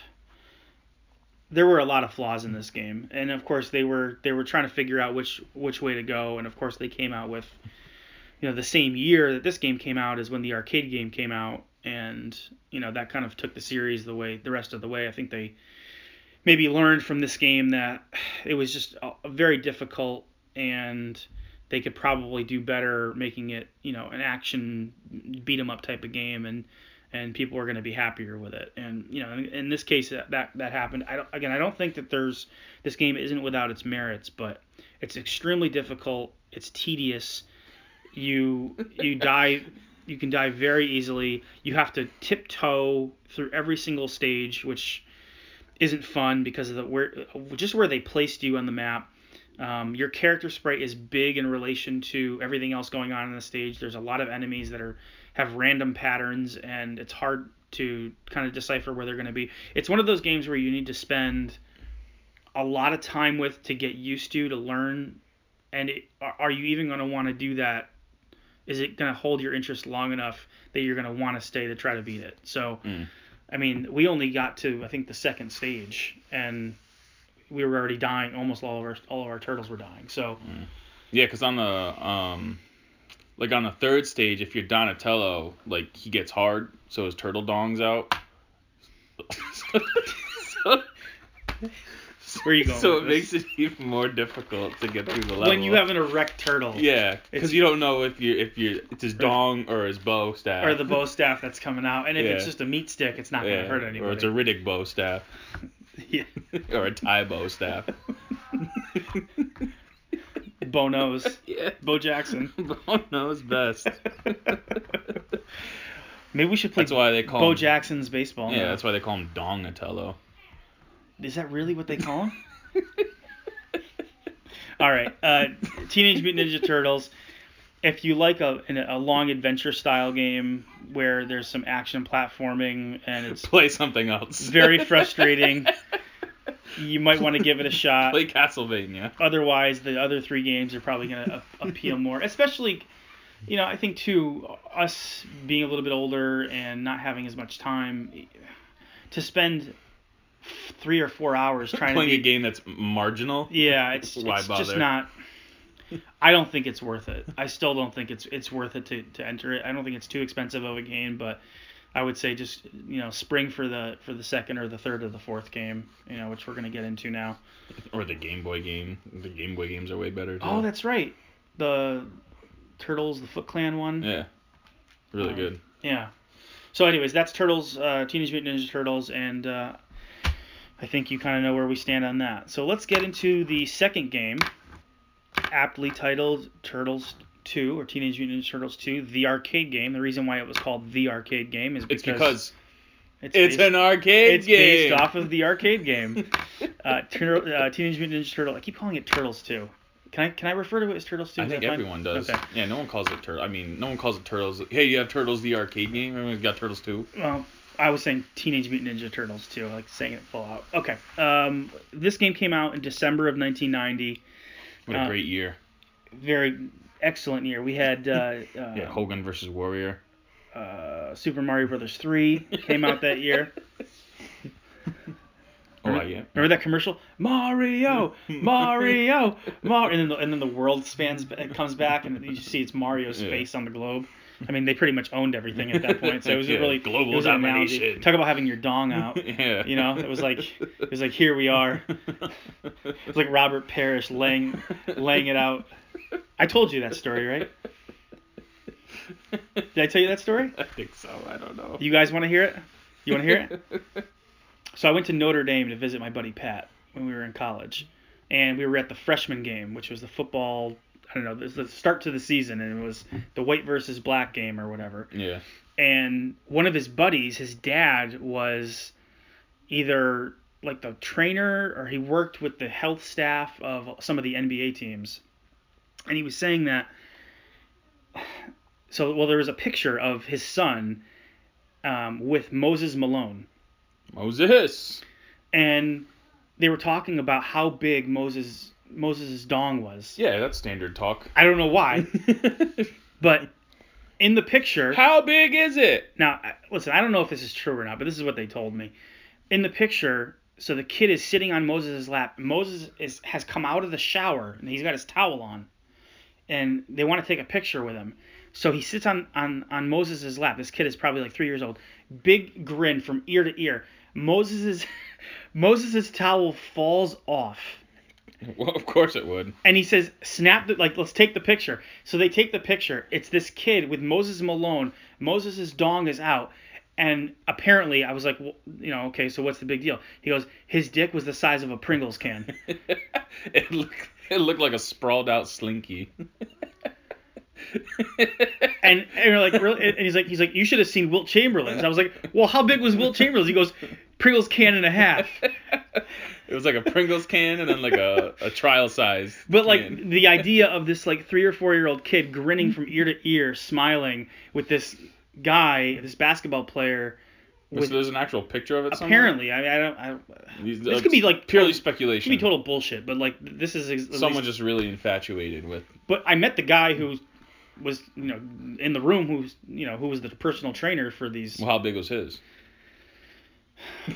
[SPEAKER 1] there were a lot of flaws in this game, and of course they were they were trying to figure out which which way to go, and of course they came out with you know the same year that this game came out is when the arcade game came out, and you know that kind of took the series the way the rest of the way. I think they maybe learned from this game that it was just a, very difficult and they could probably do better making it you know an action beat 'em up type of game. And and people are going to be happier with it. And you know in, in this case that, that that happened. I don't again i don't think that there's this game isn't without its merits but it's extremely difficult. It's tedious. You you *laughs* die you can die very easily. You have to tiptoe through every single stage which isn't fun because of the where just where they placed you on the map. Um, your character sprite is big in relation to everything else going on in the stage. There's a lot of enemies that are have random patterns, and it's hard to kind of decipher where they're going to be. It's one of those games where you need to spend a lot of time with to get used to, to learn. And it, are you even going to want to do that? Is it going to hold your interest long enough that you're going to want to stay to try to beat it? So,
[SPEAKER 2] Mm.
[SPEAKER 1] I mean, we only got to I think the second stage, and we were already dying. Almost all of our all of our turtles were dying. So.
[SPEAKER 2] Yeah, because on the um, like on the third stage, if you're Donatello, like he gets hard, so his turtle dongs out. so, *laughs*
[SPEAKER 1] Where you going
[SPEAKER 2] So it
[SPEAKER 1] this?
[SPEAKER 2] makes it even more difficult to get through the level.
[SPEAKER 1] when you have an erect turtle
[SPEAKER 2] yeah, because you don't know if you if you it's his dong or his bow staff
[SPEAKER 1] or the bow staff that's coming out, and if it's just a meat stick, it's not
[SPEAKER 2] yeah,
[SPEAKER 1] going to hurt anybody.
[SPEAKER 2] or it's a Riddick Bowe staff *laughs*
[SPEAKER 1] yeah. *laughs*
[SPEAKER 2] or a tie bow staff.
[SPEAKER 1] Bo knows. *laughs*
[SPEAKER 2] yeah,
[SPEAKER 1] Bo Jackson. *laughs*
[SPEAKER 2] Bo knows best. *laughs*
[SPEAKER 1] Maybe we should play
[SPEAKER 2] That's why they call
[SPEAKER 1] Bo
[SPEAKER 2] him,
[SPEAKER 1] Jackson's baseball.
[SPEAKER 2] Yeah,
[SPEAKER 1] now.
[SPEAKER 2] that's why they call him Dongatello.
[SPEAKER 1] Is that really what they call him? All right, uh, Teenage Mutant Ninja Turtles. If you like a an- a long adventure style game where there's some action platforming and it's
[SPEAKER 2] Play something else.
[SPEAKER 1] very frustrating, you might want to give it a *laughs* shot.
[SPEAKER 2] Play Castlevania.
[SPEAKER 1] Otherwise, the other three games are probably going to appeal *laughs* more, especially. You know, I think too, us being a little bit older and not having as much time to spend three or four hours trying
[SPEAKER 2] Playing
[SPEAKER 1] to
[SPEAKER 2] a game that's marginal.
[SPEAKER 1] Yeah, it's, it's just not. I don't think it's worth it. I still don't think it's it's worth it to, to enter it. I don't think it's too expensive of a game, but I would say just you know spring for the for the second or the third or the fourth game, you know, which we're gonna get into now.
[SPEAKER 2] Or the Game Boy game. The Game Boy games are way better too.
[SPEAKER 1] Oh, that's right, the Turtles, the Foot Clan one.
[SPEAKER 2] yeah. Really
[SPEAKER 1] Um,
[SPEAKER 2] good.
[SPEAKER 1] Yeah. So, anyways, that's Turtles, uh, Teenage Mutant Ninja Turtles, and uh, I think you kind of know where we stand on that. So let's get into the second game, aptly titled Turtles 2 or Teenage Mutant Ninja Turtles 2, the arcade game. The reason why it was called the arcade game is because
[SPEAKER 2] It's because
[SPEAKER 1] it's,
[SPEAKER 2] it's
[SPEAKER 1] based,
[SPEAKER 2] an arcade
[SPEAKER 1] it's
[SPEAKER 2] game.
[SPEAKER 1] It's based off of the arcade game. *laughs* uh, Tur- uh, Teenage Mutant Ninja Turtle. I keep calling it Turtles 2. Can I can I refer to it as Turtles 2?
[SPEAKER 2] I think
[SPEAKER 1] fine?
[SPEAKER 2] everyone does.
[SPEAKER 1] Okay.
[SPEAKER 2] Yeah, no one calls it Turtle. I mean, no one calls it Turtles. Hey, you have Turtles the arcade game. Everyone's got Turtles 2.
[SPEAKER 1] Well, I was saying Teenage Mutant Ninja Turtles too, like saying it full out. Okay. Um, this game came out in December of 1990.
[SPEAKER 2] What a
[SPEAKER 1] Uh,
[SPEAKER 2] great year.
[SPEAKER 1] Very excellent year. We had uh, uh,
[SPEAKER 2] Yeah, Hogan versus Warrior.
[SPEAKER 1] uh, Super Mario Brothers 3 came out that year. *laughs*
[SPEAKER 2] Oh
[SPEAKER 1] Remember,
[SPEAKER 2] yeah.
[SPEAKER 1] remember that commercial? Mario, *laughs* Mario, Mario, and then the, and then the world spans, it comes back, and you see it's Mario's
[SPEAKER 2] Yeah.
[SPEAKER 1] face on the globe. I mean, they pretty much owned everything at that point. So it *laughs* was
[SPEAKER 2] Yeah,
[SPEAKER 1] a really
[SPEAKER 2] global
[SPEAKER 1] it was an analogy. Talk about having your dong out. *laughs*
[SPEAKER 2] yeah.
[SPEAKER 1] You know, it was like it was like here we are. *laughs* It was like Robert Parish laying laying it out. I told you that story, right? Did I tell you that story?
[SPEAKER 2] I think so. I don't know.
[SPEAKER 1] You guys want to hear it? You want to hear it? So I went to Notre Dame to visit my buddy Pat when we were in college, and we were at the freshman game, which was the football. I don't know, the the start to the season, and it was the white versus black game or whatever.
[SPEAKER 2] yeah.
[SPEAKER 1] And one of his buddies, his dad was either like the trainer or he worked with the health staff of some of the NBA teams, and he was saying that. So well, there was a picture of his son um, with Moses Malone
[SPEAKER 2] Moses.
[SPEAKER 1] and they were talking about how big Moses Moses' dong was.
[SPEAKER 2] Yeah, that's standard talk.
[SPEAKER 1] I don't know why, *laughs* but in the picture,
[SPEAKER 2] How big is it?
[SPEAKER 1] now listen, I don't know if this is true or not, but this is what they told me. In the picture, so the kid is sitting on Moses' lap. Moses is has come out of the shower and he's got his towel on, and they want to take a picture with him. So he sits on on on Moses' lap. This kid is probably like three years old. Big grin from ear to ear. Moses' *laughs* Moses' towel falls off. *laughs*
[SPEAKER 2] Well, of course it would.
[SPEAKER 1] And he says, "Snap the like, let's take the picture." So they take the picture. It's this kid with Moses Malone. Moses' dong is out, and apparently, I was like, well, you know, okay, so what's the big deal? He goes, his dick was the size of a Pringles can. *laughs*
[SPEAKER 2] it looked it looked like a sprawled out slinky. *laughs* *laughs*
[SPEAKER 1] And, and you're like, really? And he's like, he's like, you should have seen Wilt Chamberlain's. I was like, well, how big was Wilt Chamberlain's? He goes, Pringles can and a half.
[SPEAKER 2] it was like a Pringles can and then like a, a trial size.
[SPEAKER 1] But like
[SPEAKER 2] can.
[SPEAKER 1] the idea of this like three or four year old kid grinning from ear to ear, smiling with this guy, this basketball player.
[SPEAKER 2] So there's an actual picture of it somewhere.
[SPEAKER 1] apparently, I, I don't. I,
[SPEAKER 2] These-
[SPEAKER 1] this uh, could be like
[SPEAKER 2] purely
[SPEAKER 1] It
[SPEAKER 2] speculation.
[SPEAKER 1] could be total bullshit, but like this is ex-
[SPEAKER 2] Someone
[SPEAKER 1] least-
[SPEAKER 2] just really infatuated with.
[SPEAKER 1] But I met the guy who was you know in the room who's you know who was the personal trainer for these.
[SPEAKER 2] Well, how big was his?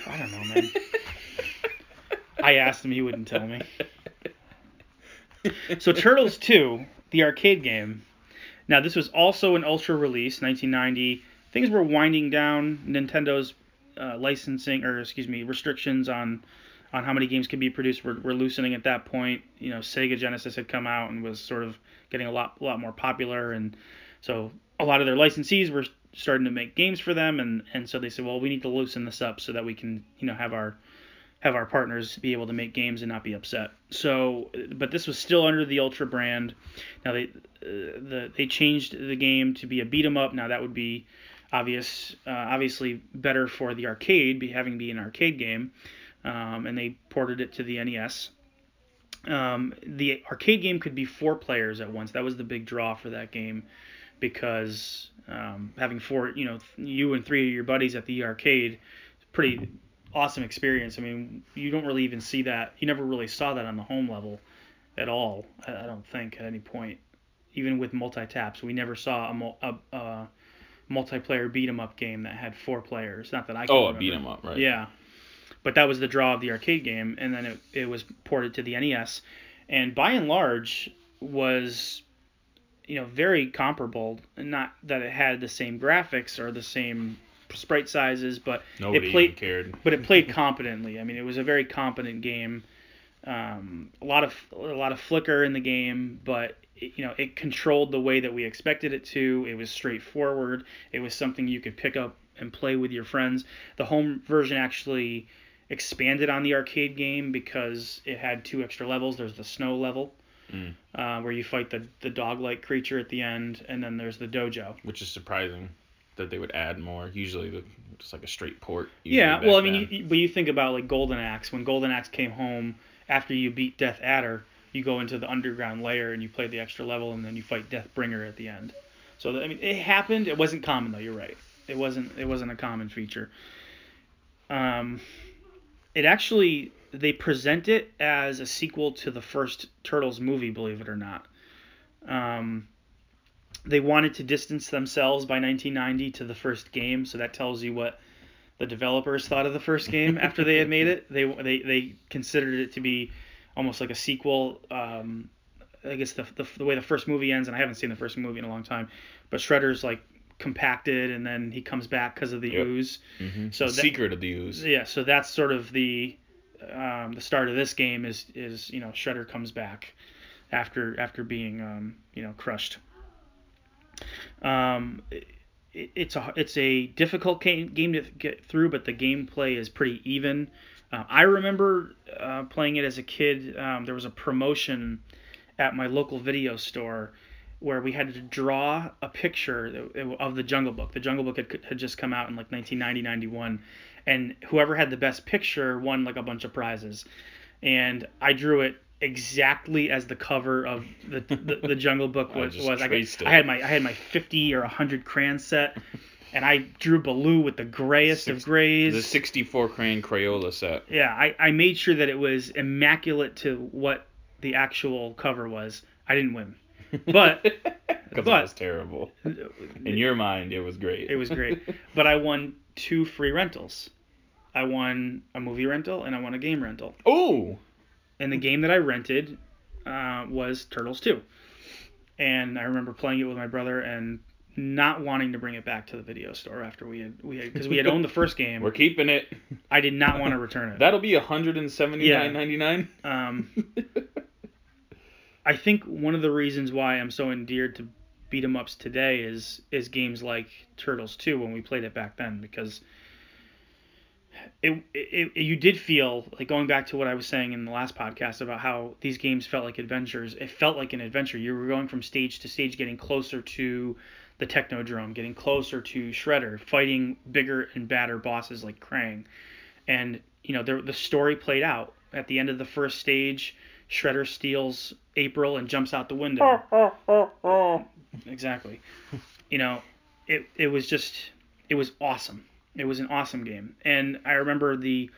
[SPEAKER 1] I don't know, man. I asked him, he wouldn't tell me. So Turtles 2, the arcade game. Now this was also an ultra release, 1990. Things were winding down. Nintendo's uh, licensing, or excuse me, restrictions on on how many games could be produced were, loosening at that point. You know, Sega Genesis had come out and was sort of getting a lot lot more popular, and so a lot of their licensees were starting to make games for them, and and so they said, well, we need to loosen this up so that we can you know have our have our partners be able to make games and not be upset. So, but this was still under the Ultra brand. Now they uh, the they changed the game to be a beat 'em up. Now that would be obvious, uh, obviously better for the arcade, be having be an arcade game, um, and they ported it to the NES. Um, the arcade game could be four players at once. That was the big draw for that game, because um, having four, you know, you and three of your buddies at the arcade, pretty awesome experience. I mean, you don't really even see that. You never really saw that on the home level at all. I, don't think at any point, even with multi taps, we never saw a, a, a multiplayer beat 'em up game that had four players. Not that I can
[SPEAKER 2] Oh, a
[SPEAKER 1] remember.
[SPEAKER 2] beat 'em up, right?
[SPEAKER 1] Yeah, but that was the draw of the arcade game, and then it, it was ported to the NES, and by and large was, you know, very comparable. Not that it had the same graphics or the same sprite sizes, but
[SPEAKER 2] Nobody
[SPEAKER 1] it played,
[SPEAKER 2] cared.
[SPEAKER 1] but it played *laughs* competently. I mean, it was a very competent game. Um, a lot of a lot of flicker in the game, but it, you know it controlled the way that we expected it to. It was straightforward. It was something you could pick up and play with your friends. The home version actually expanded on the arcade game because it had two extra levels. There's the snow level.
[SPEAKER 2] Mm.
[SPEAKER 1] Uh, where you fight the, the dog-like creature at the end, and then there's the dojo.
[SPEAKER 2] Which is surprising that they would add more. Usually, the, just like a straight port.
[SPEAKER 1] Yeah, well, I mean,
[SPEAKER 2] then.
[SPEAKER 1] you- but you think about like Golden Axe. When Golden Axe came home after you beat Death Adder, you go into the underground layer and you play the extra level, and then you fight Deathbringer at the end. So I mean, it happened. It wasn't common though. You're right. It wasn't. It wasn't a common feature. Um, it actually they present it as a sequel to the first Turtles movie. Believe it or not. Um, they wanted to distance themselves by 1990 to the first game, so that tells you what the developers thought of the first game after they had made it. *laughs* They they they considered it to be almost like a sequel. Um, I guess the, the the way the first movie ends, and I haven't seen the first movie in a long time, but Shredder's like compacted, and then he comes back because of the
[SPEAKER 2] Yep.
[SPEAKER 1] ooze.
[SPEAKER 2] hmm
[SPEAKER 1] So
[SPEAKER 2] the
[SPEAKER 1] that-
[SPEAKER 2] secret of the ooze.
[SPEAKER 1] Yeah, so that's sort of the um, the start of this game is is you know Shredder comes back after after being um, you know crushed. Um, it, it's a it's a difficult game, game to get through, but the gameplay is pretty even. Uh, I remember uh, playing it as a kid. Um, there was a promotion at my local video store where we had to draw a picture of the Jungle Book. The Jungle Book had, had just come out in like 1990, 91, and whoever had the best picture won like a bunch of prizes. And I drew it exactly as the cover of the the, the Jungle Book *laughs* was.
[SPEAKER 2] just
[SPEAKER 1] was. I, I had my I had my 50 or 100 crayon set, *laughs* and I drew Baloo with the grayest of grays.
[SPEAKER 2] The 64 crayon Crayola set.
[SPEAKER 1] Yeah, I, I made sure that it was immaculate to what the actual cover was. I didn't win, but *laughs*
[SPEAKER 2] Because it was terrible. *laughs* In your mind, it was great.
[SPEAKER 1] it was great. but I won two free rentals. I won a movie rental and I won a game rental.
[SPEAKER 2] Oh,
[SPEAKER 1] And the game that I rented uh, was Turtles 2. And I remember playing it with my brother and not wanting to bring it back to the video store after we had we had because we had owned the first game.
[SPEAKER 2] we're keeping it.
[SPEAKER 1] I did not want to return it.
[SPEAKER 2] That'll be 179.99.
[SPEAKER 1] Um, *laughs* I think one of the reasons why I'm so endeared to beat 'em ups today is is games like Turtles 2 when we played it back then because it, it, it you did feel like going back to what I was saying in the last podcast about how these games felt like adventures. It felt like an adventure. You were going from stage to stage, getting closer to the Technodrome, getting closer to Shredder, fighting bigger and badder bosses like Krang, and you know the the story played out at the end of the first stage. Shredder steals April and jumps out the window. *laughs* Exactly. You know, it it was just it was awesome. It was an awesome game, and I remember the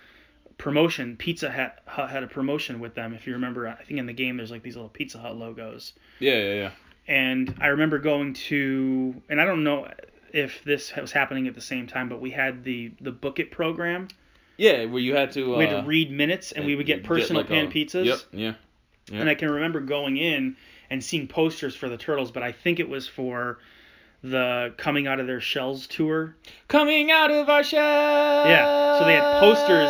[SPEAKER 1] promotion. Pizza Hut Hut had a promotion with them. If you remember, I think in the game there's like these little Pizza Hut logos,
[SPEAKER 2] Yeah, yeah, yeah.
[SPEAKER 1] and I remember going to, and I don't know if this was happening at the same time, but we had the the Book It program.
[SPEAKER 2] Yeah, where you had to. Uh,
[SPEAKER 1] We had to read minutes, and we would get personal
[SPEAKER 2] like
[SPEAKER 1] pan
[SPEAKER 2] a-
[SPEAKER 1] pizzas.
[SPEAKER 2] Yep, yeah. Yeah.
[SPEAKER 1] And I can remember going in and seeing posters for the Turtles, but I think it was for the coming out of their shells tour.
[SPEAKER 2] Coming out of our shells.
[SPEAKER 1] Yeah, so they had posters.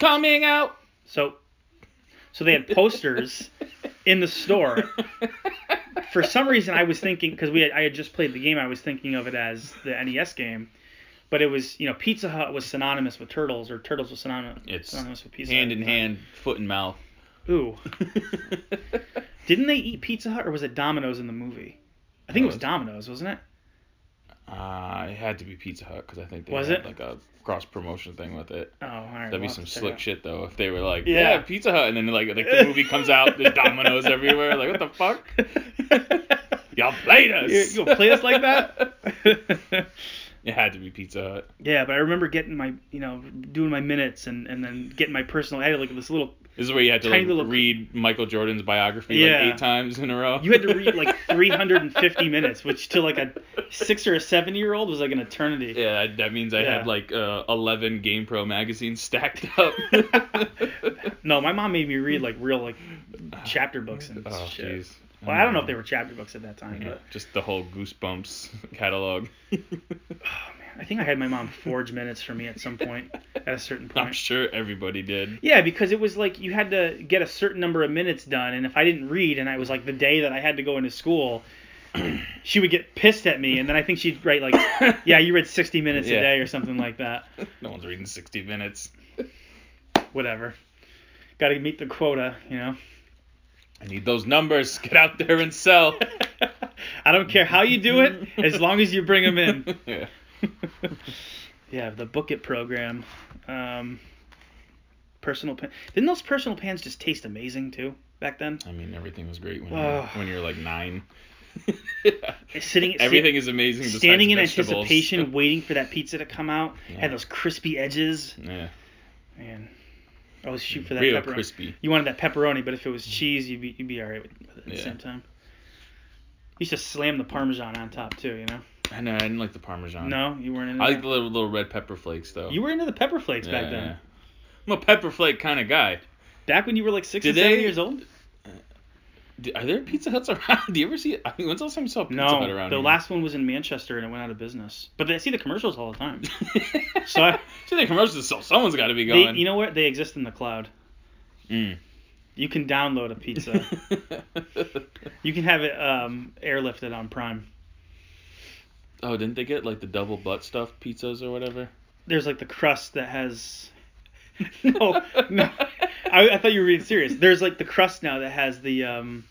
[SPEAKER 2] Coming out.
[SPEAKER 1] So, so they had posters in the store. *laughs* For some reason, I was thinking because we had, I had just played the game, I was thinking of it as the NES game, but it was you know Pizza Hut was synonymous with Turtles, or Turtles was synonymous,
[SPEAKER 2] It's
[SPEAKER 1] synonymous with Pizza
[SPEAKER 2] hand
[SPEAKER 1] Hut.
[SPEAKER 2] in hand, foot and mouth.
[SPEAKER 1] Ooh, *laughs* didn't they eat Pizza Hut or was it Domino's in the movie? I think it was
[SPEAKER 2] was-
[SPEAKER 1] Domino's, wasn't it?
[SPEAKER 2] Uh, it had to be Pizza Hut because I think they
[SPEAKER 1] Was
[SPEAKER 2] had
[SPEAKER 1] it?
[SPEAKER 2] like a cross promotion thing with it.
[SPEAKER 1] Oh, all right.
[SPEAKER 2] That'd
[SPEAKER 1] we'll
[SPEAKER 2] be some
[SPEAKER 1] to check it
[SPEAKER 2] slick shit though if they were like,
[SPEAKER 1] Yeah.
[SPEAKER 2] yeah, Pizza Hut, and then like, like the movie comes out, there's dominoes everywhere. Like, what the fuck? *laughs* Y'all played us.
[SPEAKER 1] You, you gonna play us like that? *laughs*
[SPEAKER 2] It had to be Pizza Hut.
[SPEAKER 1] yeah, but I remember getting my, you know, doing my minutes and, and then getting my personal. I had like this little.
[SPEAKER 2] This is where you had to like
[SPEAKER 1] little-
[SPEAKER 2] read Michael Jordan's biography
[SPEAKER 1] Yeah.
[SPEAKER 2] like eight times in a row.
[SPEAKER 1] You had to read like *laughs* 350 minutes, which to like a six or a seven year old was like an eternity.
[SPEAKER 2] Yeah, that means I
[SPEAKER 1] Yeah.
[SPEAKER 2] had like uh, 11 GamePro magazines stacked up. *laughs*
[SPEAKER 1] No, my mom made me read like real like chapter books and
[SPEAKER 2] oh,
[SPEAKER 1] shit.
[SPEAKER 2] jeez.
[SPEAKER 1] Well, I don't know if they were chapter books at that time,
[SPEAKER 2] Yeah,
[SPEAKER 1] but
[SPEAKER 2] just the whole Goosebumps catalog. *laughs*
[SPEAKER 1] I think I had my mom forge minutes for me at some point. At a certain *laughs* point.
[SPEAKER 2] I'm sure everybody did.
[SPEAKER 1] Yeah, because it was like you had to get a certain number of minutes done, and if I didn't read, and I was like the day that I had to go into school, *clears throat* she would get pissed at me, and then I think she'd write like, *laughs* "Yeah, you read 60 minutes
[SPEAKER 2] Yeah.
[SPEAKER 1] a day or something like that." *laughs*
[SPEAKER 2] No one's reading 60 minutes.
[SPEAKER 1] Whatever. Got to meet the quota, you know.
[SPEAKER 2] I need those numbers. Get out there and sell.
[SPEAKER 1] I don't care how you do it, as long as you bring them in.
[SPEAKER 2] yeah. *laughs*
[SPEAKER 1] yeah, the Book It program. Um, personal pan. Didn't those personal pans just taste amazing too back then?
[SPEAKER 2] I mean, everything was great when, you're, when you're like nine. *laughs*
[SPEAKER 1] Sitting, *laughs*
[SPEAKER 2] Everything is amazing.
[SPEAKER 1] standing in
[SPEAKER 2] vegetables.
[SPEAKER 1] anticipation, waiting for that pizza to come out.
[SPEAKER 2] Yeah.
[SPEAKER 1] Had those crispy edges.
[SPEAKER 2] Yeah.
[SPEAKER 1] Man, I was shoot for that
[SPEAKER 2] Real
[SPEAKER 1] pepperoni.
[SPEAKER 2] crispy.
[SPEAKER 1] You wanted that pepperoni, but if it was cheese, you'd be you'd be alright with with it at the same time. You used to slam the parmesan on top too, you know.
[SPEAKER 2] I know. I didn't like the Parmesan.
[SPEAKER 1] No, you weren't into
[SPEAKER 2] I like the little, little red pepper flakes though.
[SPEAKER 1] You were into the pepper flakes
[SPEAKER 2] yeah,
[SPEAKER 1] back then.
[SPEAKER 2] yeah. I'm a pepper flake kind of guy.
[SPEAKER 1] Back when you were like six
[SPEAKER 2] Did
[SPEAKER 1] and seven
[SPEAKER 2] they-
[SPEAKER 1] years old.
[SPEAKER 2] Are there Pizza Huts *laughs* around? Do you ever see? I mean, when's the last time you saw a Pizza Hut
[SPEAKER 1] No,
[SPEAKER 2] around
[SPEAKER 1] the
[SPEAKER 2] here?
[SPEAKER 1] last one was in Manchester and it went out of business. But I see the commercials all the time. *laughs* So I,
[SPEAKER 2] See the commercials, so someone's got to be
[SPEAKER 1] they,
[SPEAKER 2] going.
[SPEAKER 1] you know what? They exist in the cloud.
[SPEAKER 2] Mm.
[SPEAKER 1] You can download a pizza. *laughs* you can have it um, airlifted on Prime.
[SPEAKER 2] Oh, didn't they get like the double butt stuffed pizzas or whatever?
[SPEAKER 1] There's like the crust that has. *laughs* no, no. I, I thought you were being serious. There's like the crust now that has the um,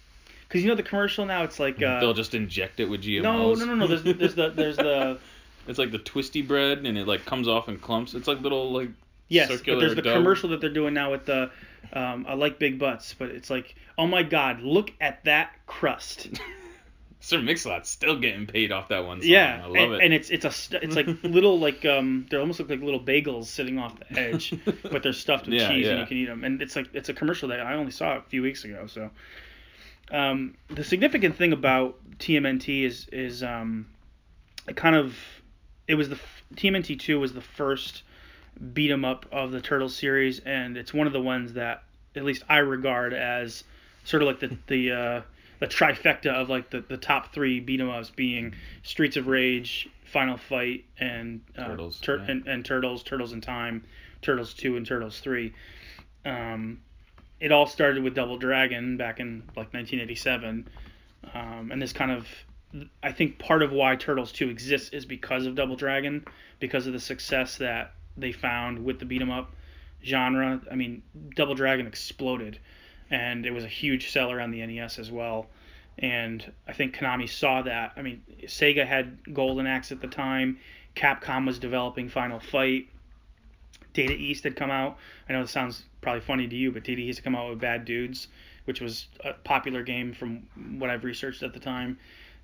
[SPEAKER 1] because you know the commercial now it's like uh,
[SPEAKER 2] They'll just inject it with GMOs.
[SPEAKER 1] no no no no there's there's the there's the *laughs*
[SPEAKER 2] It's like the twisty bread, and it like comes off in clumps. It's like little like
[SPEAKER 1] yes
[SPEAKER 2] circular
[SPEAKER 1] but there's the
[SPEAKER 2] dough.
[SPEAKER 1] commercial that they're doing now with the um, I like big butts but it's like oh my god look at that crust *laughs*
[SPEAKER 2] Sir Mix-a-Lot's still getting paid off that one. Song.
[SPEAKER 1] yeah
[SPEAKER 2] I love
[SPEAKER 1] and,
[SPEAKER 2] it.
[SPEAKER 1] and it's it's a it's like *laughs* little like um they almost look like little bagels sitting off the edge but they're stuffed with *laughs*
[SPEAKER 2] Yeah,
[SPEAKER 1] cheese and you can eat them and it's like it's a commercial that I only saw a few weeks ago so um, the significant thing about TMNT is is um, it kind of it was the TMNT two was the first beat 'em up of the Turtles series and it's one of the ones that at least I regard as sort of like the the uh, the trifecta of like the, the top three beat 'em ups being Streets of Rage, Final Fight, and uh,
[SPEAKER 2] Turtles,
[SPEAKER 1] Tur-
[SPEAKER 2] yeah.
[SPEAKER 1] and, and Turtles, Turtles in Time, Turtles two, and Turtles three. Um, it all started with Double Dragon back in like 1987, um, and this kind of I think part of why Turtles 2 exists is because of Double Dragon, because of the success that they found with the beat 'em up genre. I mean, Double Dragon exploded, and it was a huge seller on the NES as well. And I think Konami saw that. I mean, Sega had Golden Axe at the time. Capcom was developing Final Fight. Data East had come out. I know it sounds probably funny to you, but Data East had come out with Bad Dudes, which was a popular game from what I've researched at the time.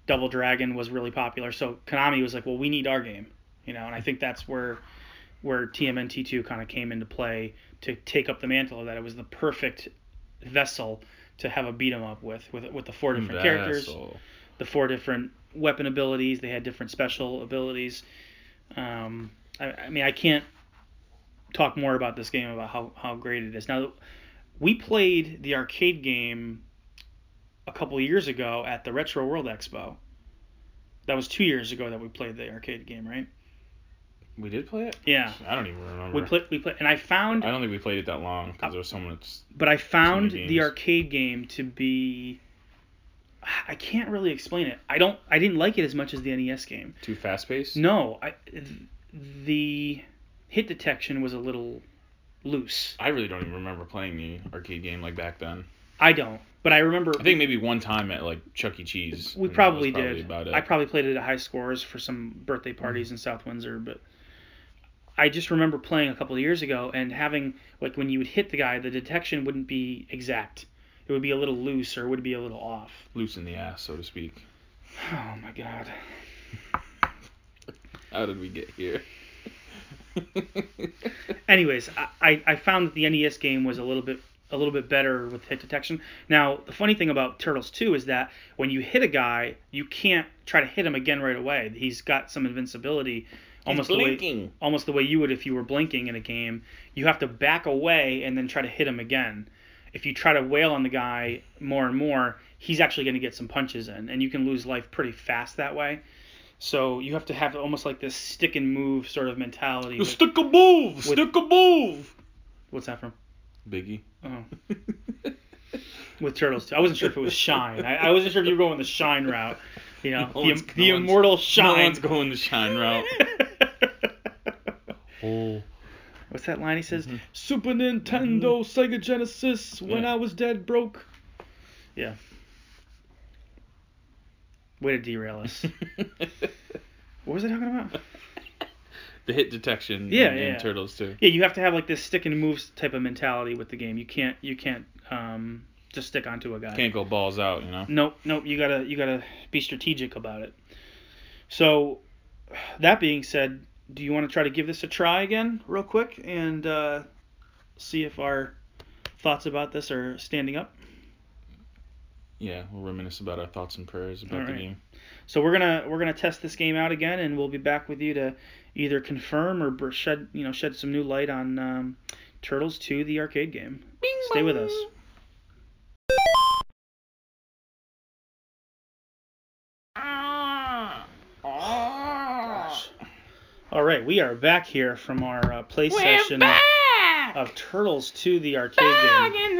[SPEAKER 1] Double Dragon was really popular, so Konami was like, "Well, we need our game," you know, and I think that's where where TMNT2 kind of came into play to take up the mantle of that. It was the perfect vessel to have a beat 'em up with, with with the four different characters, the four different weapon abilities. They had different special abilities. Um, I, I mean, I can't talk more about this game about how, how great it is. Now, we played the arcade game a couple years ago at the Retro World Expo. That was two years ago that we played the arcade game, right?
[SPEAKER 2] We did play it.
[SPEAKER 1] Yeah,
[SPEAKER 2] I don't even remember.
[SPEAKER 1] we played. We played, and I found,
[SPEAKER 2] I don't think we played it that long because there was so much.
[SPEAKER 1] but I found
[SPEAKER 2] many
[SPEAKER 1] the arcade game to be. I can't really explain it. I don't. I didn't like it as much as the NES game.
[SPEAKER 2] Too fast paced.
[SPEAKER 1] No, I, the hit detection was a little loose.
[SPEAKER 2] I really don't even remember playing the arcade game like back then.
[SPEAKER 1] I don't, but I remember.
[SPEAKER 2] I think maybe one time at like Chuck E. Cheese.
[SPEAKER 1] we
[SPEAKER 2] that
[SPEAKER 1] probably did. I probably played it at high scores for some birthday parties mm-hmm. in South Windsor, but I just remember playing a couple of years ago and having like when you would hit the guy, the detection wouldn't be exact. It would be a little loose or it would be a little off.
[SPEAKER 2] Loose in the ass, so to speak.
[SPEAKER 1] Oh my god. *laughs*
[SPEAKER 2] How did we get here? *laughs*
[SPEAKER 1] Anyways, I, I, I found that the NES game was a little bit a little bit better with hit detection. Now, the funny thing about Turtles 2 is that when you hit a guy, you can't try to hit him again right away. He's got some invincibility, almost the way almost the way you would if you were blinking in a game. You have to back away and then try to hit him again. If you try to wail on the guy more and more, he's actually going to get some punches in, and you can lose life pretty fast that way. So you have to have almost like this stick and move sort of mentality. with-
[SPEAKER 2] Stick a move! Stick a move!
[SPEAKER 1] what's that from?
[SPEAKER 2] Biggie.
[SPEAKER 1] Oh. With Turtles 2. I wasn't sure if it was Shine. I, I wasn't sure if you were going the Shine route. You know,
[SPEAKER 2] No
[SPEAKER 1] the,
[SPEAKER 2] one's-
[SPEAKER 1] the
[SPEAKER 2] no one's-
[SPEAKER 1] immortal
[SPEAKER 2] No
[SPEAKER 1] Shine.
[SPEAKER 2] one's going the shine route. *laughs* Oh.
[SPEAKER 1] What's that line he says?
[SPEAKER 2] Mhm.
[SPEAKER 1] Super Nintendo, Sega Genesis, when
[SPEAKER 2] Yeah.
[SPEAKER 1] I was dead broke. Yeah. Way to derail us. *laughs* what was I talking about?
[SPEAKER 2] The hit detection
[SPEAKER 1] Yeah,
[SPEAKER 2] in,
[SPEAKER 1] yeah,
[SPEAKER 2] in
[SPEAKER 1] yeah.
[SPEAKER 2] Turtles 2.
[SPEAKER 1] Yeah, you have to have like this stick and moves type of mentality with the game. You can't you can't um, just stick onto a guy.
[SPEAKER 2] Can't go balls out, you know.
[SPEAKER 1] Nope, nope. You gotta you gotta be strategic about it. So, that being said, do you want to try to give this a try again, real quick, and uh, see if our thoughts about this are standing up?
[SPEAKER 2] Yeah, we'll reminisce about our thoughts and prayers about the game.
[SPEAKER 1] So we're gonna we're gonna test this game out again, and we'll be back with you to either confirm or shed you know shed some new light on um, Turtles 2, the arcade game. Bing Stay bong. with us. Ah. All right, we are back here from our uh, play
[SPEAKER 2] We're
[SPEAKER 1] session
[SPEAKER 2] back!
[SPEAKER 1] of Turtles 2, the arcade
[SPEAKER 2] back
[SPEAKER 1] game.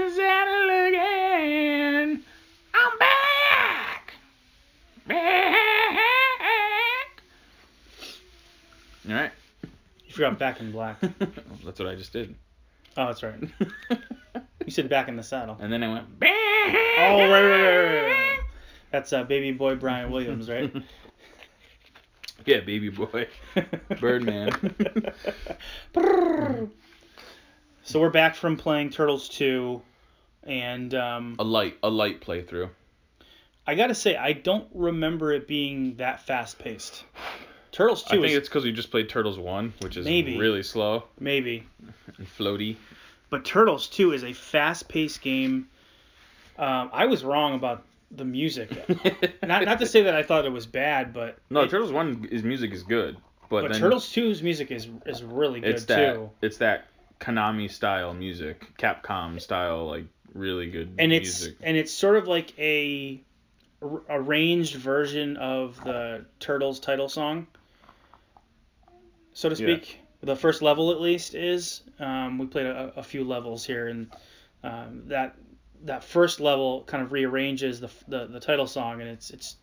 [SPEAKER 1] Forgot Back in Black. *laughs*
[SPEAKER 2] That's what I just did.
[SPEAKER 1] Oh, that's right. *laughs* You said Back in the Saddle.
[SPEAKER 2] and then I went.
[SPEAKER 1] Oh, right, right, right, right. That's uh, baby boy Bryan Williams, right? *laughs*
[SPEAKER 2] Yeah, baby boy. Birdman.
[SPEAKER 1] so we're back from playing Turtles 2, and um,
[SPEAKER 2] A light, a light playthrough.
[SPEAKER 1] I gotta say, I don't remember it being that fast paced. Turtles 2
[SPEAKER 2] I think
[SPEAKER 1] is
[SPEAKER 2] it's because we just played Turtles One, which is
[SPEAKER 1] Maybe.
[SPEAKER 2] really slow
[SPEAKER 1] maybe,
[SPEAKER 2] and *laughs* floaty.
[SPEAKER 1] but Turtles 2 is a fast paced game. Um, I was wrong about the music. *laughs* not not to say that I thought it was bad, but
[SPEAKER 2] no,
[SPEAKER 1] it-
[SPEAKER 2] Turtles One is music is good, but,
[SPEAKER 1] but Turtles 2's music is is really good
[SPEAKER 2] it's that
[SPEAKER 1] too.
[SPEAKER 2] it's that Konami style music, Capcom style, like really good
[SPEAKER 1] and it's and it's sort of like a arranged version of the Turtles title song, so to
[SPEAKER 2] Yeah.
[SPEAKER 1] speak. The first level, at least, is um, we played a, a few levels here, and um, that that first level kind of rearranges the, the the title song, and it's it's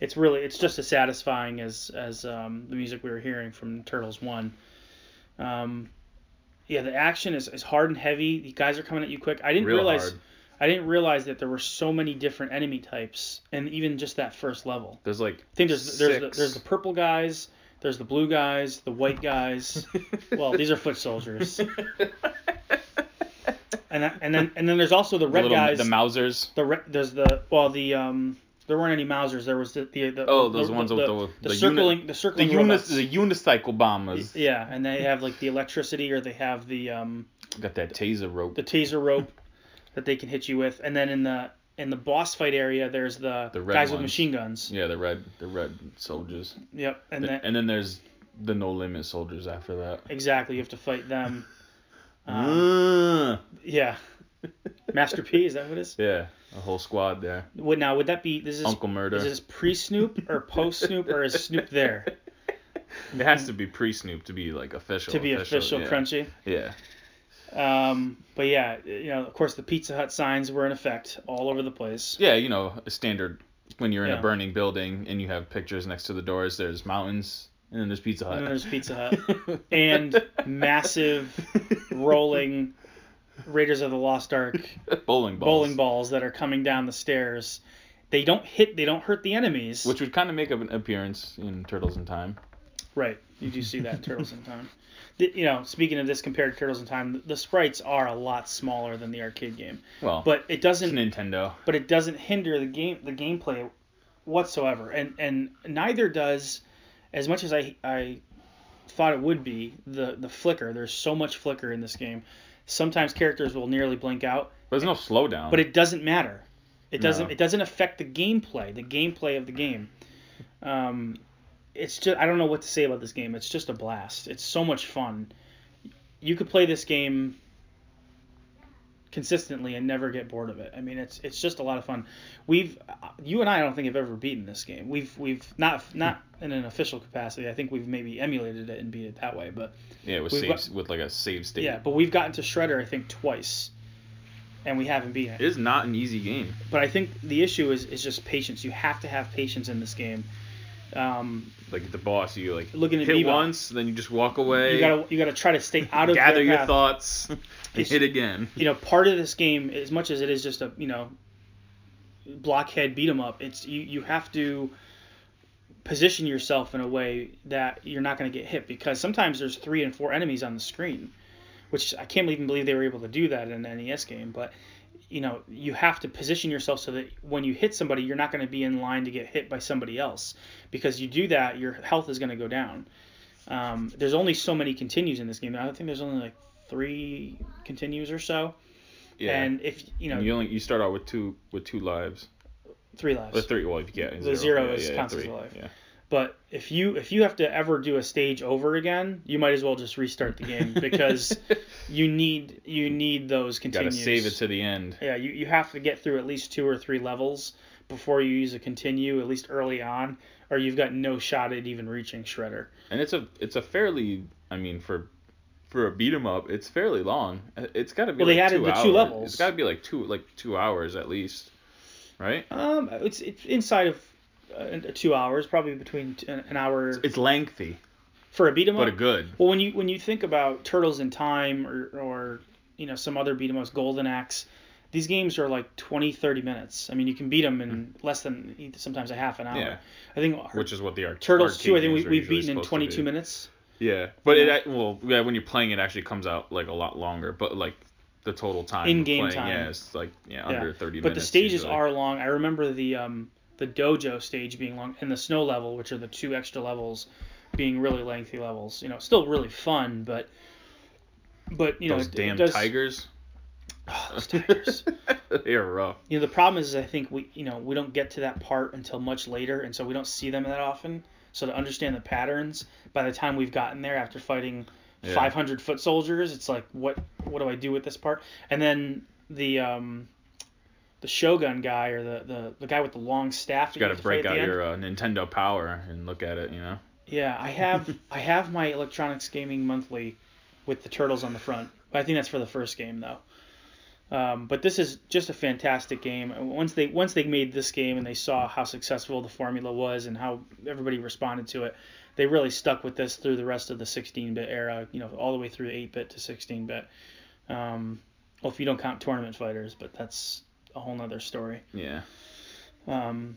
[SPEAKER 1] it's really it's just as satisfying as as um, the music we were hearing from Turtles One. Um, yeah, the action is, is hard and heavy. The guys are coming at you quick. I didn't
[SPEAKER 2] Real
[SPEAKER 1] realize
[SPEAKER 2] hard.
[SPEAKER 1] I didn't realize that there were so many different enemy types, and even just that first level.
[SPEAKER 2] There's like
[SPEAKER 1] I think there's there's the, there's the purple guys, there's the blue guys, the white guys. *laughs* well, these are foot soldiers, *laughs* and and then and then there's also the
[SPEAKER 2] The
[SPEAKER 1] red
[SPEAKER 2] little-
[SPEAKER 1] guys.
[SPEAKER 2] the Mousers.
[SPEAKER 1] The re- there's the well the um there weren't any Mousers. There was the the, the
[SPEAKER 2] Oh, those
[SPEAKER 1] the,
[SPEAKER 2] ones
[SPEAKER 1] the,
[SPEAKER 2] with
[SPEAKER 1] the,
[SPEAKER 2] the-
[SPEAKER 1] the
[SPEAKER 2] the
[SPEAKER 1] circling the
[SPEAKER 2] The
[SPEAKER 1] circling
[SPEAKER 2] unis,
[SPEAKER 1] robots.
[SPEAKER 2] the unicycle bombers.
[SPEAKER 1] yeah, and they have like the electricity or they have the um
[SPEAKER 2] Got that taser rope.
[SPEAKER 1] the taser rope that they can hit you with, and then in the in the boss fight area there's the,
[SPEAKER 2] The
[SPEAKER 1] guys with machine guns.
[SPEAKER 2] yeah, the red, the red soldiers.
[SPEAKER 1] Yep, and
[SPEAKER 2] And,
[SPEAKER 1] then
[SPEAKER 2] and then there's the no limit soldiers after that.
[SPEAKER 1] exactly you have to fight them. *laughs* Um,
[SPEAKER 2] Mm.
[SPEAKER 1] yeah, Master P is that what it is?
[SPEAKER 2] yeah, a whole squad there.
[SPEAKER 1] Would now would that be this is
[SPEAKER 2] Uncle Murder.
[SPEAKER 1] is this pre Snoop or post Snoop or is Snoop there *laughs*
[SPEAKER 2] It has to be pre Snoop to be like official.
[SPEAKER 1] to be official,
[SPEAKER 2] yeah.
[SPEAKER 1] crunchy?
[SPEAKER 2] Yeah.
[SPEAKER 1] Um, but yeah, you know, of course, the Pizza Hut signs were in effect all over the place.
[SPEAKER 2] Yeah, you know, a standard when you're in
[SPEAKER 1] Yeah.
[SPEAKER 2] a burning building and you have pictures next to the doors. There's mountains and then there's Pizza Hut.
[SPEAKER 1] And there's Pizza Hut *laughs* and massive rolling Raiders of the Lost Ark *laughs*
[SPEAKER 2] bowling balls.
[SPEAKER 1] bowling balls that are coming down the stairs. They don't hit. They don't hurt the enemies.
[SPEAKER 2] Which would kind of make an appearance in Turtles in Time.
[SPEAKER 1] right. You do see that in Turtles in Time. You know, speaking of this compared to Turtles in Time, the, the sprites are a lot smaller than the arcade game,
[SPEAKER 2] Well,
[SPEAKER 1] but it doesn't.
[SPEAKER 2] Nintendo.
[SPEAKER 1] but it doesn't hinder the game the gameplay whatsoever and and neither does as much as i i thought it would be the the flicker there's so much flicker in this game sometimes characters will nearly blink out
[SPEAKER 2] There's no slowdown.
[SPEAKER 1] but it doesn't matter it doesn't
[SPEAKER 2] No.
[SPEAKER 1] it doesn't affect the gameplay the gameplay of the game um it's just i don't know what to say about this game it's just a blast it's so much fun you could play this game consistently and never get bored of it. I mean, it's it's just a lot of fun. We've you and I, I don't think have ever beaten this game. We've we've not not in an official capacity. I think we've maybe emulated it and beat it that way. But
[SPEAKER 2] yeah, with
[SPEAKER 1] we've got-
[SPEAKER 2] with like a save state.
[SPEAKER 1] yeah, but we've gotten to Shredder I think twice, and we haven't beaten
[SPEAKER 2] It
[SPEAKER 1] it.
[SPEAKER 2] is not an easy game.
[SPEAKER 1] But I think the issue is is just patience. You have to have patience in this game. Um,
[SPEAKER 2] Like the boss, you like
[SPEAKER 1] Looking at
[SPEAKER 2] hit
[SPEAKER 1] Bebop.
[SPEAKER 2] once, then you just walk away.
[SPEAKER 1] you gotta you gotta try to stay out of
[SPEAKER 2] gather your
[SPEAKER 1] path.
[SPEAKER 2] thoughts, and hit again.
[SPEAKER 1] you know, part of this game, as much as it is just a you know blockhead beat 'em up, it's you you have to position yourself in a way that you're not going to get hit because sometimes there's three and four enemies on the screen, which I can't even believe they were able to do that in an NES game. But you know, you have to position yourself so that when you hit somebody, you're not going to be in line to get hit by somebody else because you do that, your health is going to go down. Um, there's only so many continues in this game. I think there's only like three continues or so.
[SPEAKER 2] Yeah.
[SPEAKER 1] And if you know
[SPEAKER 2] And you only you start out with two with two lives.
[SPEAKER 1] three lives,
[SPEAKER 2] Or three. Well, if you get
[SPEAKER 1] The zero is counts as a life.
[SPEAKER 2] Yeah.
[SPEAKER 1] But if you if you have to ever do a stage over again, you might as well just restart the game *laughs* because you need you need those continues.
[SPEAKER 2] Got to save it to the end.
[SPEAKER 1] yeah, you, you have to get through at least two or three levels before you use a continue, at least early on, or you've got no shot at even reaching Shredder.
[SPEAKER 2] And it's a it's a fairly I mean for for a beat 'em up, it's fairly long. It's got to be
[SPEAKER 1] Well, they
[SPEAKER 2] like
[SPEAKER 1] added
[SPEAKER 2] two
[SPEAKER 1] the
[SPEAKER 2] hours.
[SPEAKER 1] two levels.
[SPEAKER 2] It's got to be like two like two hours at least, right?
[SPEAKER 1] Um, it's it's inside of uh, two hours, probably between t- an hour
[SPEAKER 2] It's lengthy,
[SPEAKER 1] for a beat 'em up,
[SPEAKER 2] but a good.
[SPEAKER 1] Well, when you when you think about Turtles in Time or or you know some other beat 'em ups, Golden Axe, these games are like 20, 30 minutes. I mean, you can beat them in less than sometimes a half an hour.
[SPEAKER 2] Yeah.
[SPEAKER 1] I think
[SPEAKER 2] Which is what the ar-
[SPEAKER 1] Turtles two. I think we,
[SPEAKER 2] are
[SPEAKER 1] we've beaten in twenty two minutes.
[SPEAKER 2] Yeah, but it well yeah when you're playing it actually comes out like a lot longer, but like the total time
[SPEAKER 1] In-game
[SPEAKER 2] playing,
[SPEAKER 1] time.
[SPEAKER 2] yeah, it's like yeah
[SPEAKER 1] Yeah.
[SPEAKER 2] under thirty
[SPEAKER 1] But
[SPEAKER 2] minutes.
[SPEAKER 1] the stages
[SPEAKER 2] usually.
[SPEAKER 1] are long. I remember the um the dojo stage being long and the snow level, which are the two extra levels, being really lengthy levels. You know, still really fun, but but you know
[SPEAKER 2] those
[SPEAKER 1] it
[SPEAKER 2] damn
[SPEAKER 1] does-
[SPEAKER 2] tigers.
[SPEAKER 1] Oh, those tigers. *laughs*
[SPEAKER 2] they are rough.
[SPEAKER 1] You know, the problem is I think we you know we don't get to that part until much later, and so we don't see them that often. So to understand the patterns, by the time we've gotten there after fighting
[SPEAKER 2] Yeah.
[SPEAKER 1] 500 foot soldiers, it's like what what do I do with this part? And then the um the Shogun guy or the the, the guy with the long staff.
[SPEAKER 2] You got to break out your uh, Nintendo Power and look at it. You know.
[SPEAKER 1] Yeah, I have I have my Electronics Gaming Monthly with the turtles on the front. I think that's for the first game though. Um, but this is just a fantastic game. Once they once they made this game and they saw how successful the formula was and how everybody responded to it, they really stuck with this through the rest of the 16-bit era. You know, all the way through 8-bit to 16-bit. Um, well, if you don't count tournament fighters, but that's a whole nother story.
[SPEAKER 2] Yeah.
[SPEAKER 1] Um,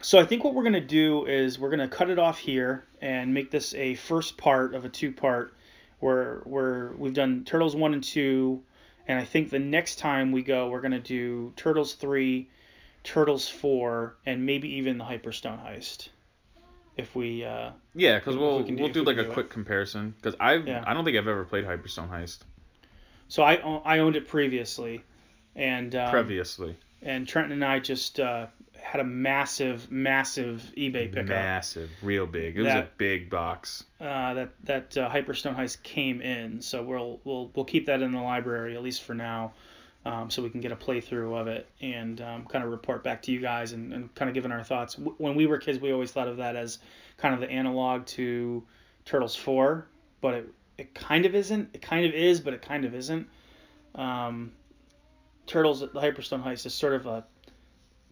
[SPEAKER 1] so I think what we're gonna do is we're gonna cut it off here and make this a first part of a two part where where we've done Turtles one and two, and I think the next time we go we're gonna do Turtles three, Turtles four, and maybe even the Hyperstone heist. If we uh,
[SPEAKER 2] Yeah, because we'll
[SPEAKER 1] we do-
[SPEAKER 2] we'll do like a
[SPEAKER 1] do it.
[SPEAKER 2] quick comparison. Because I
[SPEAKER 1] Yeah.
[SPEAKER 2] I don't think I've ever played Hyperstone Heist
[SPEAKER 1] so I I owned it previously, and um,
[SPEAKER 2] previously.
[SPEAKER 1] and Trenton and I just uh, had a massive massive eBay pickup.
[SPEAKER 2] Massive, real big. It was a big box.
[SPEAKER 1] uh, that that uh, Hyperstone Heist came in. So we'll we'll we'll keep that in the library at least for now, um, so we can get a playthrough of it and um, kind of report back to you guys and, and kind of giving our thoughts. When we were kids, we always thought of that as kind of the analog to Turtles Four, but it it kind of isn't. It kind of is, but it kind of isn't. Um, Turtles, at the Hyperstone Heist is sort of a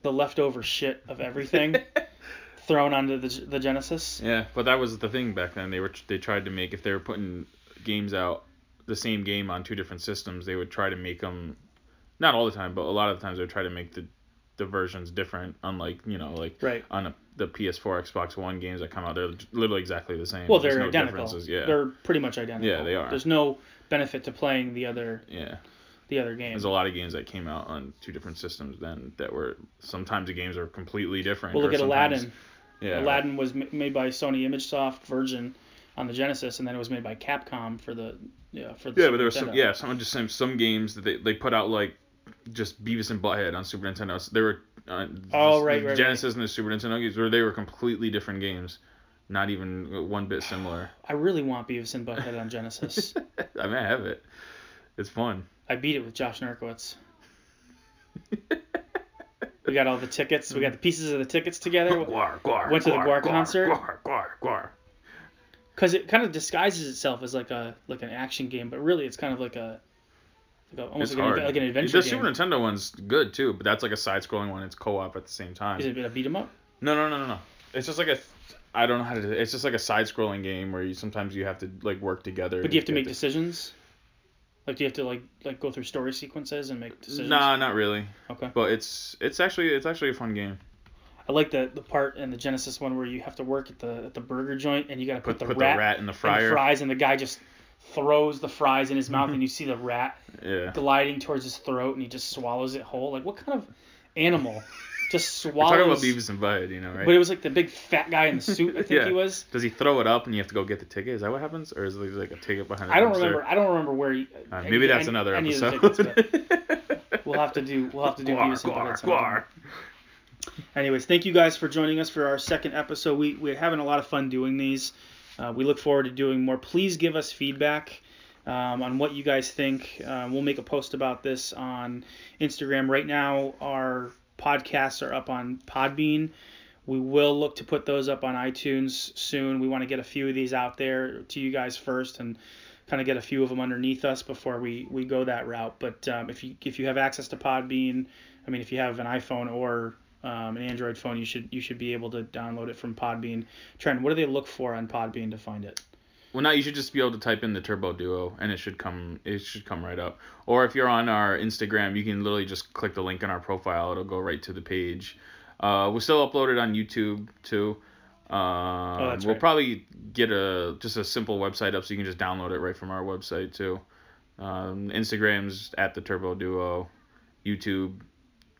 [SPEAKER 1] the leftover shit of everything *laughs* thrown onto the, the Genesis.
[SPEAKER 2] Yeah, but that was the thing back then. They were they tried to make if they were putting games out the same game on two different systems, they would try to make them not all the time, but a lot of the times they would try to make the the versions different. Unlike you know like
[SPEAKER 1] Right.
[SPEAKER 2] on a, the PS4, Xbox One games that come out, they're literally exactly the same.
[SPEAKER 1] Well, they're
[SPEAKER 2] no
[SPEAKER 1] identical.
[SPEAKER 2] differences. Yeah,
[SPEAKER 1] They're pretty much identical.
[SPEAKER 2] Yeah, they are.
[SPEAKER 1] There's no benefit to playing the other
[SPEAKER 2] yeah.
[SPEAKER 1] The other game.
[SPEAKER 2] There's a lot of games that came out on two different systems then that were sometimes the games are completely different.
[SPEAKER 1] Well, look at Aladdin.
[SPEAKER 2] Yeah,
[SPEAKER 1] Aladdin was ma- made by Sony ImageSoft Virgin on the Genesis, and then it was made by Capcom for the yeah for the
[SPEAKER 2] Yeah,
[SPEAKER 1] Super
[SPEAKER 2] but there was some
[SPEAKER 1] Nintendo.
[SPEAKER 2] yeah, some just some, some games that they, they put out like just Beavis and Butthead on Super Nintendo. So they were uh,
[SPEAKER 1] Oh, right, right,
[SPEAKER 2] Genesis and the Super Nintendo games where they were completely different games, not even one bit similar.
[SPEAKER 1] I really want Beavis and Butthead on Genesis. *laughs*
[SPEAKER 2] I mean, I have it. It's fun.
[SPEAKER 1] I beat it with Josh Narkowitz. *laughs* We got all the tickets. We got the pieces of the tickets together
[SPEAKER 2] Guar, guar,
[SPEAKER 1] Went to the
[SPEAKER 2] guar,
[SPEAKER 1] GWAR concert?
[SPEAKER 2] Guar, guar, guar.
[SPEAKER 1] because it kind of disguises itself as like a like an action game, but really it's kind of like a, like a almost like an, like an adventure
[SPEAKER 2] the
[SPEAKER 1] game.
[SPEAKER 2] Super Nintendo one's good too, but that's like a side-scrolling one. It's co-op at the same time.
[SPEAKER 1] Is it a beat 'em up?
[SPEAKER 2] No, no, no, no, no. It's just like a. I don't know how to. do it. It's just like a side-scrolling game where you sometimes you have to like work together.
[SPEAKER 1] But do you have to make decisions? Like, do you have to like like go through story sequences and make decisions?
[SPEAKER 2] Nah, not really.
[SPEAKER 1] Okay.
[SPEAKER 2] But it's it's actually it's actually a fun game.
[SPEAKER 1] I like the the part in the Genesis one where you have to work at the at the burger joint and you got to put,
[SPEAKER 2] Put
[SPEAKER 1] the,
[SPEAKER 2] put
[SPEAKER 1] rat
[SPEAKER 2] the rat in the fryer.
[SPEAKER 1] fries and the guy just throws the fries in his mouth and *laughs* you see the rat
[SPEAKER 2] Yeah.
[SPEAKER 1] gliding towards his throat and he just swallows it whole. Like what kind of animal just
[SPEAKER 2] We're talking about
[SPEAKER 1] swallows?
[SPEAKER 2] Beavis and Butthead, you know, right?
[SPEAKER 1] But it was like the big fat guy in the suit. I *laughs* think
[SPEAKER 2] Yeah.
[SPEAKER 1] he was.
[SPEAKER 2] Does he throw it up and you have to go get the ticket? Is that what happens, or is there like a ticket behind? The
[SPEAKER 1] I don't remember. I don't remember where. He,
[SPEAKER 2] Uh, maybe that's another episode.
[SPEAKER 1] tickets, *laughs* we'll have to do. We'll have to do Beavis and
[SPEAKER 2] guar,
[SPEAKER 1] Butthead. Anyways, thank you guys for joining us for our second episode. We we're having a lot of fun doing these. Uh, we look forward to doing more. Please give us feedback um, on what you guys think. Uh, we'll make a post about this on Instagram. Right now, our podcasts are up on Podbean. We will look to put those up on iTunes soon. We want to get a few of these out there to you guys first and kind of get a few of them underneath us before we, we go that route. But um, if you if you have access to Podbean, I mean, if you have an iPhone or um, an Android phone, you should you should be able to download it from Podbean. Trent, what do they look for on Podbean to find it?
[SPEAKER 2] Well, now you should just be able to type in the Turbo Duo, and it should come. It should come right up. Or if you're on our Instagram, you can literally just click the link in our profile. It'll go right to the page. Uh, we still upload it on YouTube too. Um,
[SPEAKER 1] oh,
[SPEAKER 2] we'll
[SPEAKER 1] right.
[SPEAKER 2] probably get a just a simple website up so you can just download it right from our website too. Um, Instagram's at the Turbo Duo, YouTube.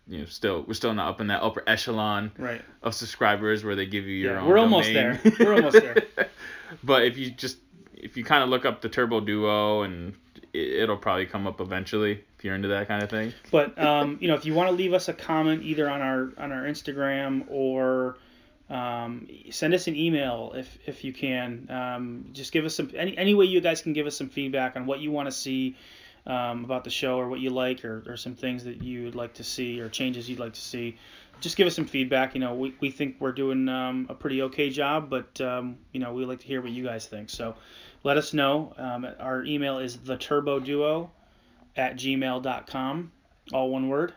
[SPEAKER 2] You know, still we're still not up in that upper echelon
[SPEAKER 1] Right.
[SPEAKER 2] of subscribers where they give you your
[SPEAKER 1] Yeah,
[SPEAKER 2] own.
[SPEAKER 1] we're almost there. We're almost there. *laughs*
[SPEAKER 2] but if you just if you kind of look up the Turbo Duo and it, it'll probably come up eventually if you're into that kind of thing.
[SPEAKER 1] But um, you know, if you want to leave us a comment either on our on our Instagram or um, send us an email if if you can. Um, just give us some any any way you guys can give us some feedback on what you want to see um, about the show or what you like or, or some things that you would like to see or changes you'd like to see. Just give us some feedback. You know, we, we think we're doing um, a pretty okay job, but um, you know, we like to hear what you guys think. So let us know. Um, our email is the Turbo Duo at gmail.com, all one word.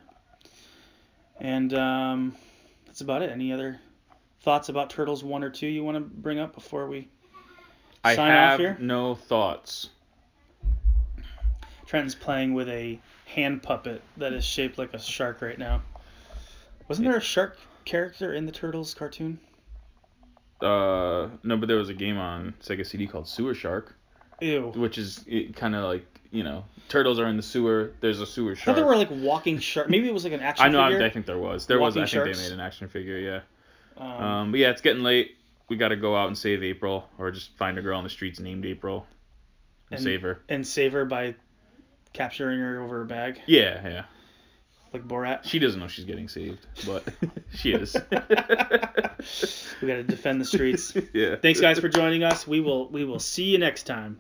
[SPEAKER 1] And um, that's about it. Any other thoughts about Turtles 1 or 2 you want to bring up before we
[SPEAKER 2] I
[SPEAKER 1] sign off here?
[SPEAKER 2] I have no thoughts.
[SPEAKER 1] Trenton's playing with a hand puppet that is shaped like a shark right now. Wasn't there a shark character in the Turtles cartoon?
[SPEAKER 2] Uh, no, but there was a game on Sega CD called Sewer Shark,
[SPEAKER 1] Ew.
[SPEAKER 2] which is kind of like you know turtles are in the sewer. There's a sewer shark.
[SPEAKER 1] I thought there were like walking shark. Maybe it was like an action
[SPEAKER 2] I know.
[SPEAKER 1] figure.
[SPEAKER 2] I, I think there was. There was.
[SPEAKER 1] Walking
[SPEAKER 2] I think they made an action figure. Yeah.
[SPEAKER 1] um,
[SPEAKER 2] Um, but yeah, it's getting late. We got to go out and save April, or just find a girl on the streets named April and,
[SPEAKER 1] And-
[SPEAKER 2] save her.
[SPEAKER 1] and save her by capturing her over a bag,
[SPEAKER 2] Yeah, yeah.
[SPEAKER 1] Like Borat.
[SPEAKER 2] She doesn't know she's getting saved, but *laughs* she is.
[SPEAKER 1] we got to defend the streets. *laughs*
[SPEAKER 2] yeah.
[SPEAKER 1] Thanks guys for joining us. We will we will see you next time.